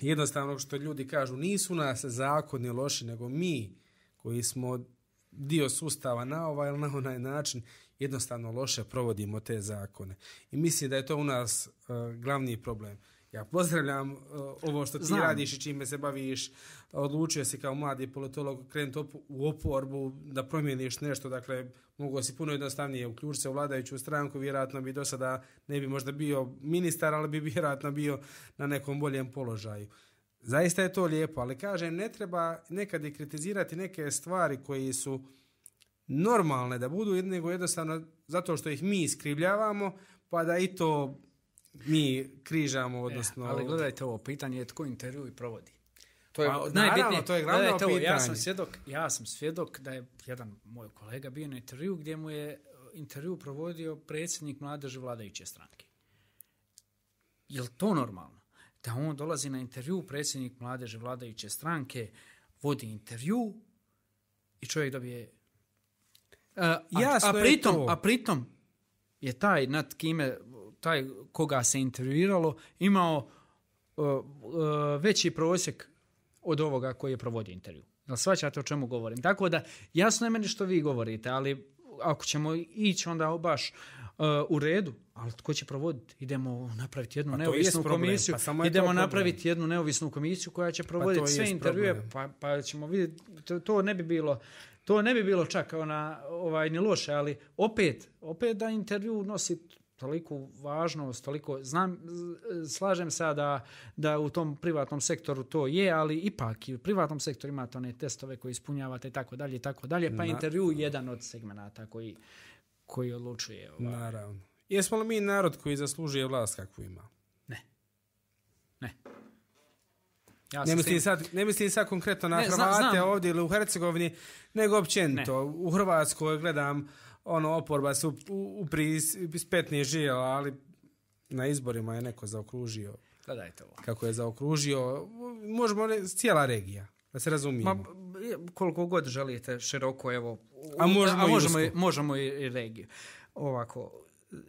jednostavno što ljudi kažu, nisu nas zakoni loši, nego mi koji smo dio sustava na ovaj ili na onaj način, jednostavno loše provodimo te zakone. I mislim da je to u nas uh, glavni problem. Ja pozdravljam uh, ovo što ti Znam. radiš i čime se baviš. Odlučio si kao mladi politolog krenuti op u oporbu da promijeniš nešto. Dakle, mogu si puno jednostavnije uključiti se u vladajuću stranku. Vjerojatno bi do sada ne bi možda bio ministar, ali bi vjerojatno bio na nekom boljem položaju. Zaista je to lijepo, ali kažem, ne treba nekad i kritizirati neke stvari koji su normalne da budu, nego jednostavno zato što ih mi iskrivljavamo, pa da i to mi križamo, odnosno... E, ali gledajte ovo, pitanje je tko intervju i provodi. To je naravno, to je glavno Gledajte ovo, ja pitanje. sam svjedok, ja sam svjedok da je jedan moj kolega bio na intervju gdje mu je intervju provodio predsjednik mladeže vladajuće stranke. Je li to normalno? Da on dolazi na intervju, predsjednik mladeže vladajuće stranke vodi intervju i čovjek dobije... A, a, Jasno a, je pritom, to. a pritom je taj nad kime, taj koga se intervjuiralo, imao uh, uh, veći prosjek od ovoga koji je provodio intervju. Da svaćate o čemu govorim. Tako da, jasno je meni što vi govorite, ali ako ćemo ići onda baš uh, u redu, ali tko će provoditi? Idemo napraviti jednu Pa neovisnu problem, komisiju, pa samo je idemo napraviti jednu neovisnu komisiju koja će provoditi to sve intervjue, problem. pa, pa ćemo vidjeti, to, to ne bi bilo to ne bi bilo čak ona, ovaj, ni loše, ali opet, opet da intervju nosi toliku važnost, toliko, znam, slažem se da, da u tom privatnom sektoru to je, ali ipak i u privatnom sektoru imate one testove koje ispunjavate i tako dalje i tako dalje, pa Na- intervju je jedan od segmenata koji, koji odlučuje. Ovaj. Naravno. Jesmo li mi narod koji zaslužuje vlast kakvu ima? Ne. Ne. Ja Ne se mislim, sad, ne mislim sad konkretno na Ne, Hrvate znam. ovdje ili u Hercegovini, nego općenito. U Hrvatskoj gledam ono oporba su u, u pris, spetni žijela, ali na izborima je neko zaokružio. Gledajte ovo. Kako je zaokružio, možemo ne, cijela regija, da se razumijemo. Ma, koliko god želite široko, evo. A možemo a i možemo, i, možemo i, i regiju. Ovako,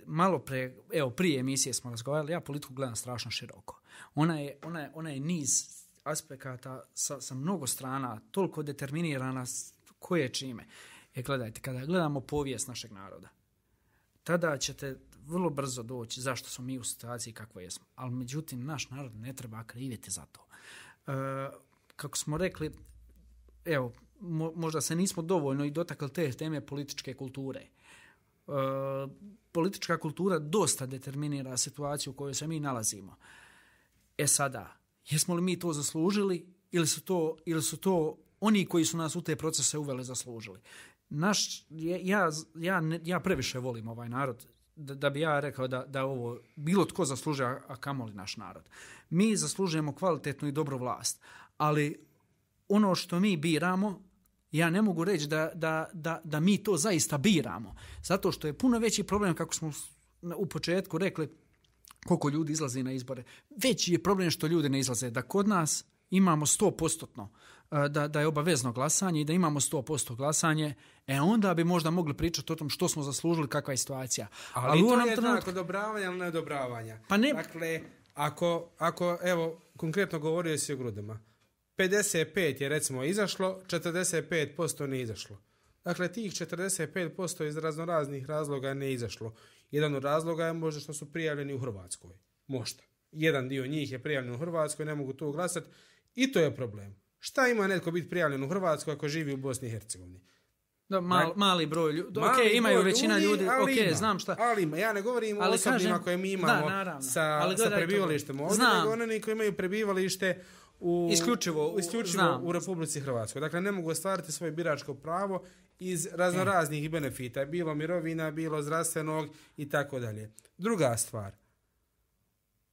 malo pre, evo, prije emisije smo razgovarali, ja politiku gledam strašno široko. Ona je, ona je, ona je niz aspekata sa, sa mnogo strana, toliko determinirana s- koje čime. E, gledajte, kada gledamo povijest našeg naroda, tada ćete vrlo brzo doći zašto smo mi u situaciji kakva jesmo. Ali međutim, naš narod ne treba kriviti za to. E, kako smo rekli, evo, mo- možda se nismo dovoljno i dotakli te teme političke kulture. E, politička kultura dosta determinira situaciju u kojoj se mi nalazimo. E sada, jesmo li mi to zaslužili ili su to, ili su to oni koji su nas u te procese uveli zaslužili? Naš, je- ja, ja, ja previše volim ovaj narod da, da bi ja rekao da, da ovo bilo tko zaslužuje, a- kamoli naš narod. Mi zaslužujemo kvalitetnu i dobru vlast, ali ono što mi biramo, ja ne mogu reći da, da, da, da mi to zaista biramo. Zato što je puno veći problem, kako smo u početku rekli, koliko ljudi izlazi na izbore. Veći je problem što ljudi ne izlaze. Da kod nas imamo 100% e, da, da je obavezno glasanje i da imamo 100% glasanje, e onda bi možda mogli pričati o tom što smo zaslužili, kakva je situacija. Ali, u to je trenutku- tako odobravanja ili neodobravanja. Pa ne- Dakle, ako, ako, evo, konkretno govorio si o grudima. 55 je recimo izašlo, 45% ne izašlo. Dakle, tih 45% iz raznoraznih razloga ne izašlo. Jedan od razloga je možda što su prijavljeni u Hrvatskoj. Možda. Jedan dio njih je prijavljen u Hrvatskoj, ne mogu to glasati. I to je problem. Šta ima netko biti prijavljen u Hrvatskoj ako živi u Bosni i Hercegovini? Da, mal, mali broj ljudi. Ok, Mali imaju broj većina ljudi, ali ok, ima. znam šta. Ali ima. Ja ne govorim o osobnima kažem- koje mi da, imamo naravno. sa, Ali sa prebivalištem ovdje, Znam. nego oni koji imaju prebivalište u, Isključivo u- isključivo znam. u Republici Hrvatskoj. Dakle, ne mogu ostvariti svoje biračko pravo iz raznoraznih benefita, bilo mirovina, bilo zdravstvenog i tako dalje. Druga stvar,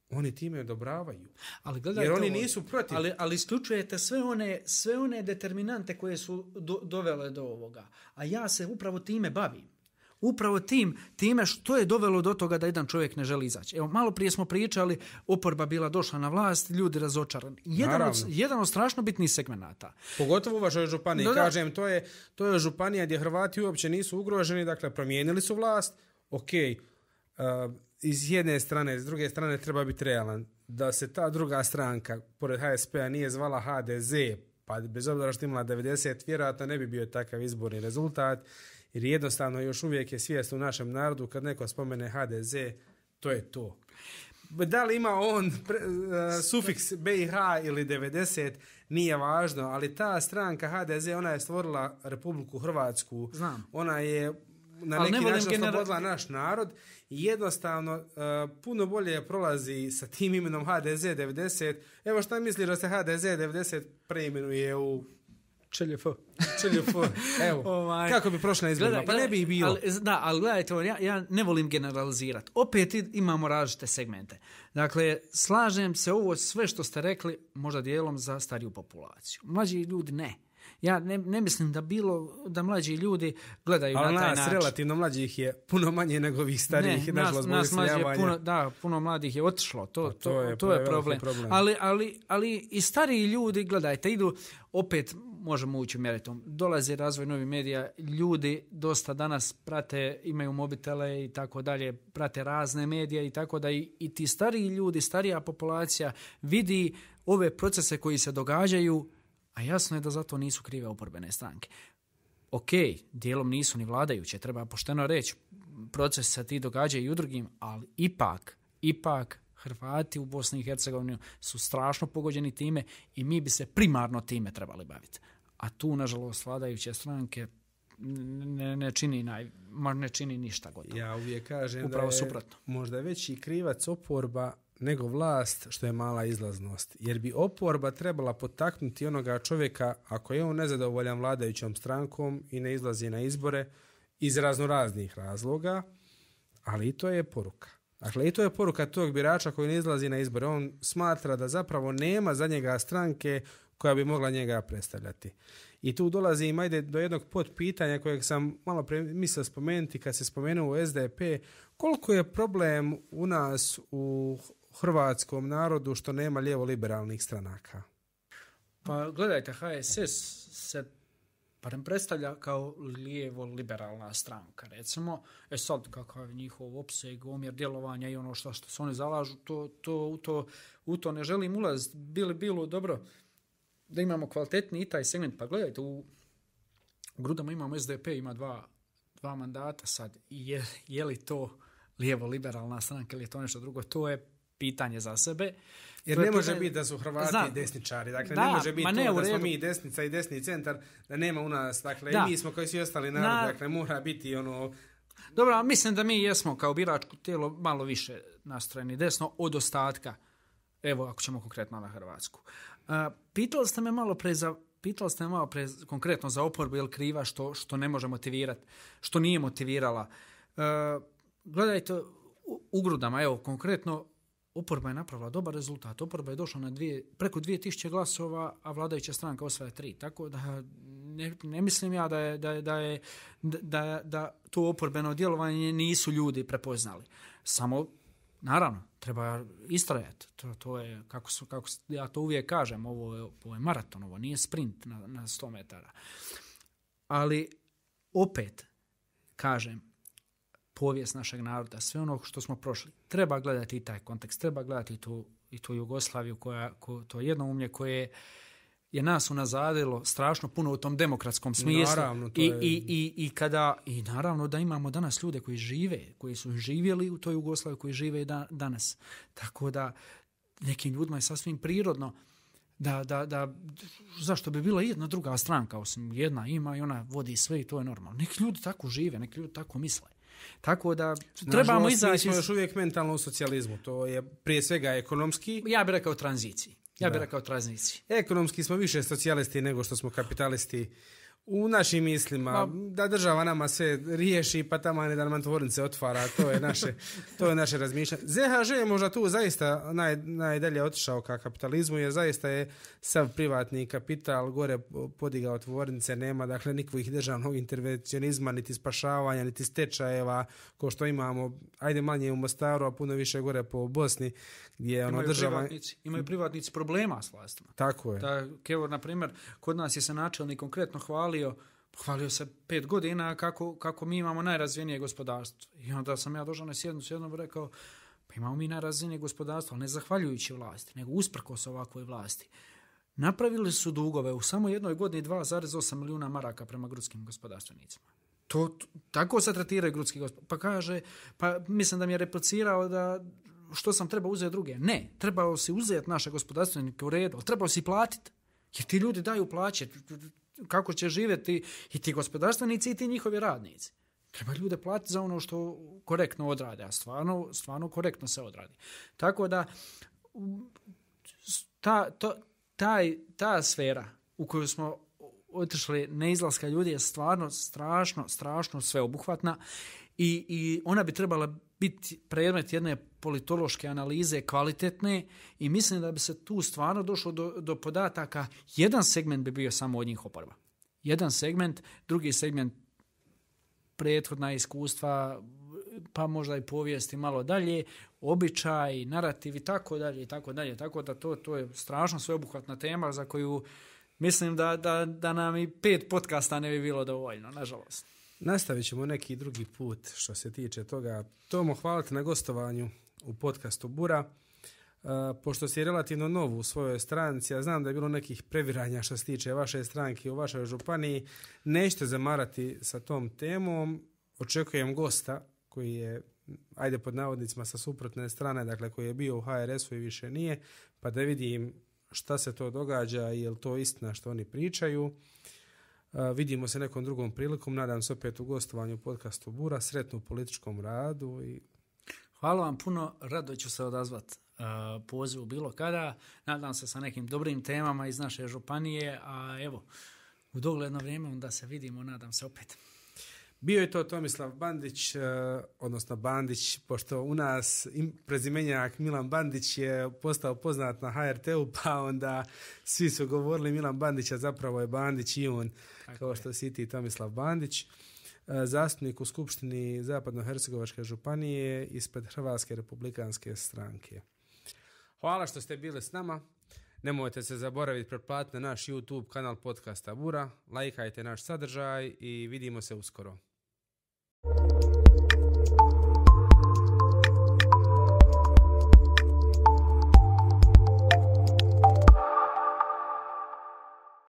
oni time odobravaju. Ali gledajte Jer oni nisu protiv. Ali, ali isključujete sve one, sve one determinante koje su do, dovele do ovoga. A ja se upravo time bavim. Upravo tim, time što je dovelo do toga da jedan čovjek ne želi izaći. Evo, malo prije smo pričali, oporba bila došla na vlast, ljudi razočarani. Jedan, od, Naravno. jedan od strašno bitnih segmenata. Pogotovo u vašoj županiji. Da, da. Kažem, to je, to je županija gdje Hrvati uopće nisu ugroženi, dakle, promijenili su vlast. Ok, uh, iz jedne strane, s druge strane treba biti realan. Da se ta druga stranka, pored HSP-a, nije zvala HDZ, pa bez obzira što imala 90, vjerojatno ne bi bio takav izborni rezultat, jer jednostavno još uvijek je svijest u našem narodu kad neko spomene HDZ, to je to. Da li ima on pre, uh, sufiks BiH ili 90, nije važno, ali ta stranka HDZ, ona je stvorila Republiku Hrvatsku. Znam. Ona je na Ali ne neki volim način genera- oslobodila naš narod i jednostavno uh, puno bolje prolazi sa tim imenom HDZ 90. Evo šta misliš da se HDZ 90 preimenuje u ČLF. ČLF? Evo, Ovaj, kako bi prošla izborima? Pa ne bi ih bilo. Ali, da, ali gledajte, ja, ja ne volim generalizirati. Opet imamo različite segmente. Dakle, slažem se ovo sve što ste rekli, možda dijelom za stariju populaciju. Mlađi ljudi ne. Ja ne, ne mislim da bilo da mlađi ljudi gledaju Ali na taj nas način. relativno mlađih je puno manje nego ovih starijih, ne, nažalost, nas, nas je puno, da, puno mladih je otišlo. To, Pa to, to je- to je problem. problem. Ali, ali, ali i stariji ljudi, gledajte, idu, opet možemo ući u meritum. Dolazi razvoj novih medija, ljudi dosta danas prate, imaju mobitele i tako dalje, prate razne medije i tako da i, i ti stariji ljudi, starija populacija vidi ove procese koji se događaju, a jasno je da zato nisu krive oporbene stranke. Ok, dijelom nisu ni vladajuće, treba pošteno reći, proces se ti događaju i u drugim, ali ipak, ipak Hrvati u Bosni i Hercegovini su strašno pogođeni time i mi bi se primarno time trebali baviti. A tu, nažalost, vladajuće stranke ne, ne, čini, naj, ne čini ništa gotovo. Ja uvijek kažem Upravo da je suprotno. možda veći krivac oporba nego vlast što je mala izlaznost. Jer bi oporba trebala potaknuti onoga čovjeka ako je on nezadovoljan vladajućom strankom i ne izlazi na izbore iz raznoraznih razloga, Ali i to je poruka. Dakle, i to je poruka tog birača koji ne izlazi na izbore. On smatra da zapravo nema za njega stranke koja bi mogla njega predstavljati. I tu dolazi im ajde do jednog pitanja kojeg sam malo pre mislio spomenuti kad se spomenuo SDP. Koliko je problem u nas u hrvatskom narodu što nema lijevo-liberalnih stranaka? Pa gledajte, HSS se barem predstavlja kao lijevo-liberalna stranka, recimo. E sad, kakav je njihov opseg, omjer djelovanja i ono što, što se oni zalažu, to, to, u, to, u to ne želim ulaziti. Bili bilo dobro da imamo kvalitetni i taj segment. Pa gledajte, u, u Grudama imamo SDP, ima dva, dva mandata sad. I je, je li to lijevo-liberalna stranka ili je to nešto drugo? To je pitanje za sebe. Jer ne može biti da su Hrvati Zna, desničari. Dakle, da, ne može biti ne, to da smo mi desnica i desni centar, da nema u nas. Dakle, da. i mi smo koji svi ostali narod. Na... Dakle, mora biti ono... Dobro, mislim da mi jesmo kao biračko tijelo malo više nastrojeni desno od ostatka. Evo, ako ćemo konkretno na Hrvatsku. Pitali ste me malo pre za pitali ste me malo pre konkretno za oporbu, ili kriva što, što ne može motivirati, što nije motivirala. Uh, gledajte, u, u grudama, evo, konkretno, oporba je napravila dobar rezultat. Oporba je došla na dvije, preko 2000 glasova, a vladajuća stranka osvaja tri. Tako da ne, ne mislim ja da je, da, je, da, je, da, da to oporbeno djelovanje nisu ljudi prepoznali. Samo, naravno, treba istrajati. To, to je, kako, su, kako ja to uvijek kažem, ovo je, ovo je maraton, ovo nije sprint na, na 100 metara. Ali, opet, kažem, povijest našeg naroda, sve ono što smo prošli. Treba gledati i taj kontekst, treba gledati tu, i tu Jugoslaviju, koja, ko, to jedno umlje koje je nas unazadilo strašno puno u tom demokratskom smislu. Naravno, I, je... i, i, i, kada, I naravno da imamo danas ljude koji žive, koji su živjeli u toj Jugoslaviji, koji žive i da, danas. Tako da nekim ljudima je sasvim prirodno da, da, da, zašto bi bila jedna druga stranka, osim jedna ima i ona vodi sve i to je normalno. Neki ljudi tako žive, neki ljudi tako misle. Tako da trebamo izaći... Mi smo još uvijek mentalno u socijalizmu. To je prije svega ekonomski. Ja bih rekao tranziciji. Ja bih rekao tranziciji. Ekonomski smo više socijalisti nego što smo kapitalisti u našim mislima, Ma, da država nama sve riješi, pa tamo ne da nam tvornice otvara, to je naše, to je naše razmišljanje. ZHŽ je možda tu zaista naj, najdalje otišao ka kapitalizmu, jer zaista je sav privatni kapital gore podigao tvornice, nema dakle nikvih državnog intervencionizma, niti spašavanja, niti stečajeva, ko što imamo, ajde manje u Mostaru, a puno više gore po Bosni, gdje ono imaju država... Privatnici, imaju privatnici problema s vlastima. Tako je. Ta, kevo, na primjer, kod nas je se načelnik konkretno hvalio, hvalio se pet godina kako, kako mi imamo najrazvijenije gospodarstvo. I onda sam ja došao na sjednicu jednom rekao, pa imamo mi najrazvijenije gospodarstvo, ali ne zahvaljujući vlasti, nego usprkos ovakvoj vlasti. Napravili su dugove u samo jednoj godini 2,8 milijuna maraka prema grudskim gospodarstvenicima. To, to, tako se tretiraju grudski gospodarstvo. Pa kaže, pa mislim da mi je replicirao da što sam treba uzeti druge. Ne, trebao si uzeti naše gospodarstvenike u redu, ali trebao si platiti. Jer ti ljudi daju plaće, kako će živjeti i ti gospodarstvenici i ti njihovi radnici. Treba ljude platiti za ono što korektno odrade, a stvarno, stvarno korektno se odradi. Tako da, ta, to, taj, ta sfera u koju smo otišli neizlaska ljudi je stvarno strašno, strašno sveobuhvatna i, i ona bi trebala biti predmet jedne politološke analize kvalitetne i mislim da bi se tu stvarno došlo do, do podataka. Jedan segment bi bio samo od njih oporba. Jedan segment, drugi segment prethodna iskustva, pa možda i povijesti malo dalje, običaj, narativ i tako dalje i tako dalje. Tako da to, to je strašno sveobuhvatna tema za koju mislim da, da, da nam i pet podcasta ne bi bilo dovoljno, nažalost. Nastavit ćemo neki drugi put što se tiče toga. Tomo, hvala na gostovanju u podcastu Bura. Uh, pošto si relativno nov u svojoj stranci, ja znam da je bilo nekih previranja što se tiče vaše stranke u vašoj županiji, nećete zamarati sa tom temom. Očekujem gosta koji je, ajde pod navodnicima, sa suprotne strane, dakle koji je bio u HRS-u i više nije, pa da vidim šta se to događa i je li to istina što oni pričaju. Vidimo se nekom drugom prilikom. Nadam se opet u gostovanju u podcastu Bura. Sretno u političkom radu. I... Hvala vam puno. Rado ću se odazvat uh, pozivu bilo kada. Nadam se sa nekim dobrim temama iz naše županije. A evo, u dogledno vrijeme onda se vidimo. Nadam se opet. Bio je to Tomislav Bandić, e, odnosno Bandić, pošto u nas im, prezimenjak Milan Bandić je postao poznat na HRT-u, pa onda svi su govorili Milan Bandić, a zapravo je Bandić i on, Tako kao što si ti Tomislav Bandić. E, zastupnik u Skupštini Zapadno-Hercegovačke županije ispred Hrvatske republikanske stranke. Hvala što ste bili s nama. Nemojte se zaboraviti pretplatiti na naš YouTube kanal podcasta Bura, lajkajte naš sadržaj i vidimo se uskoro.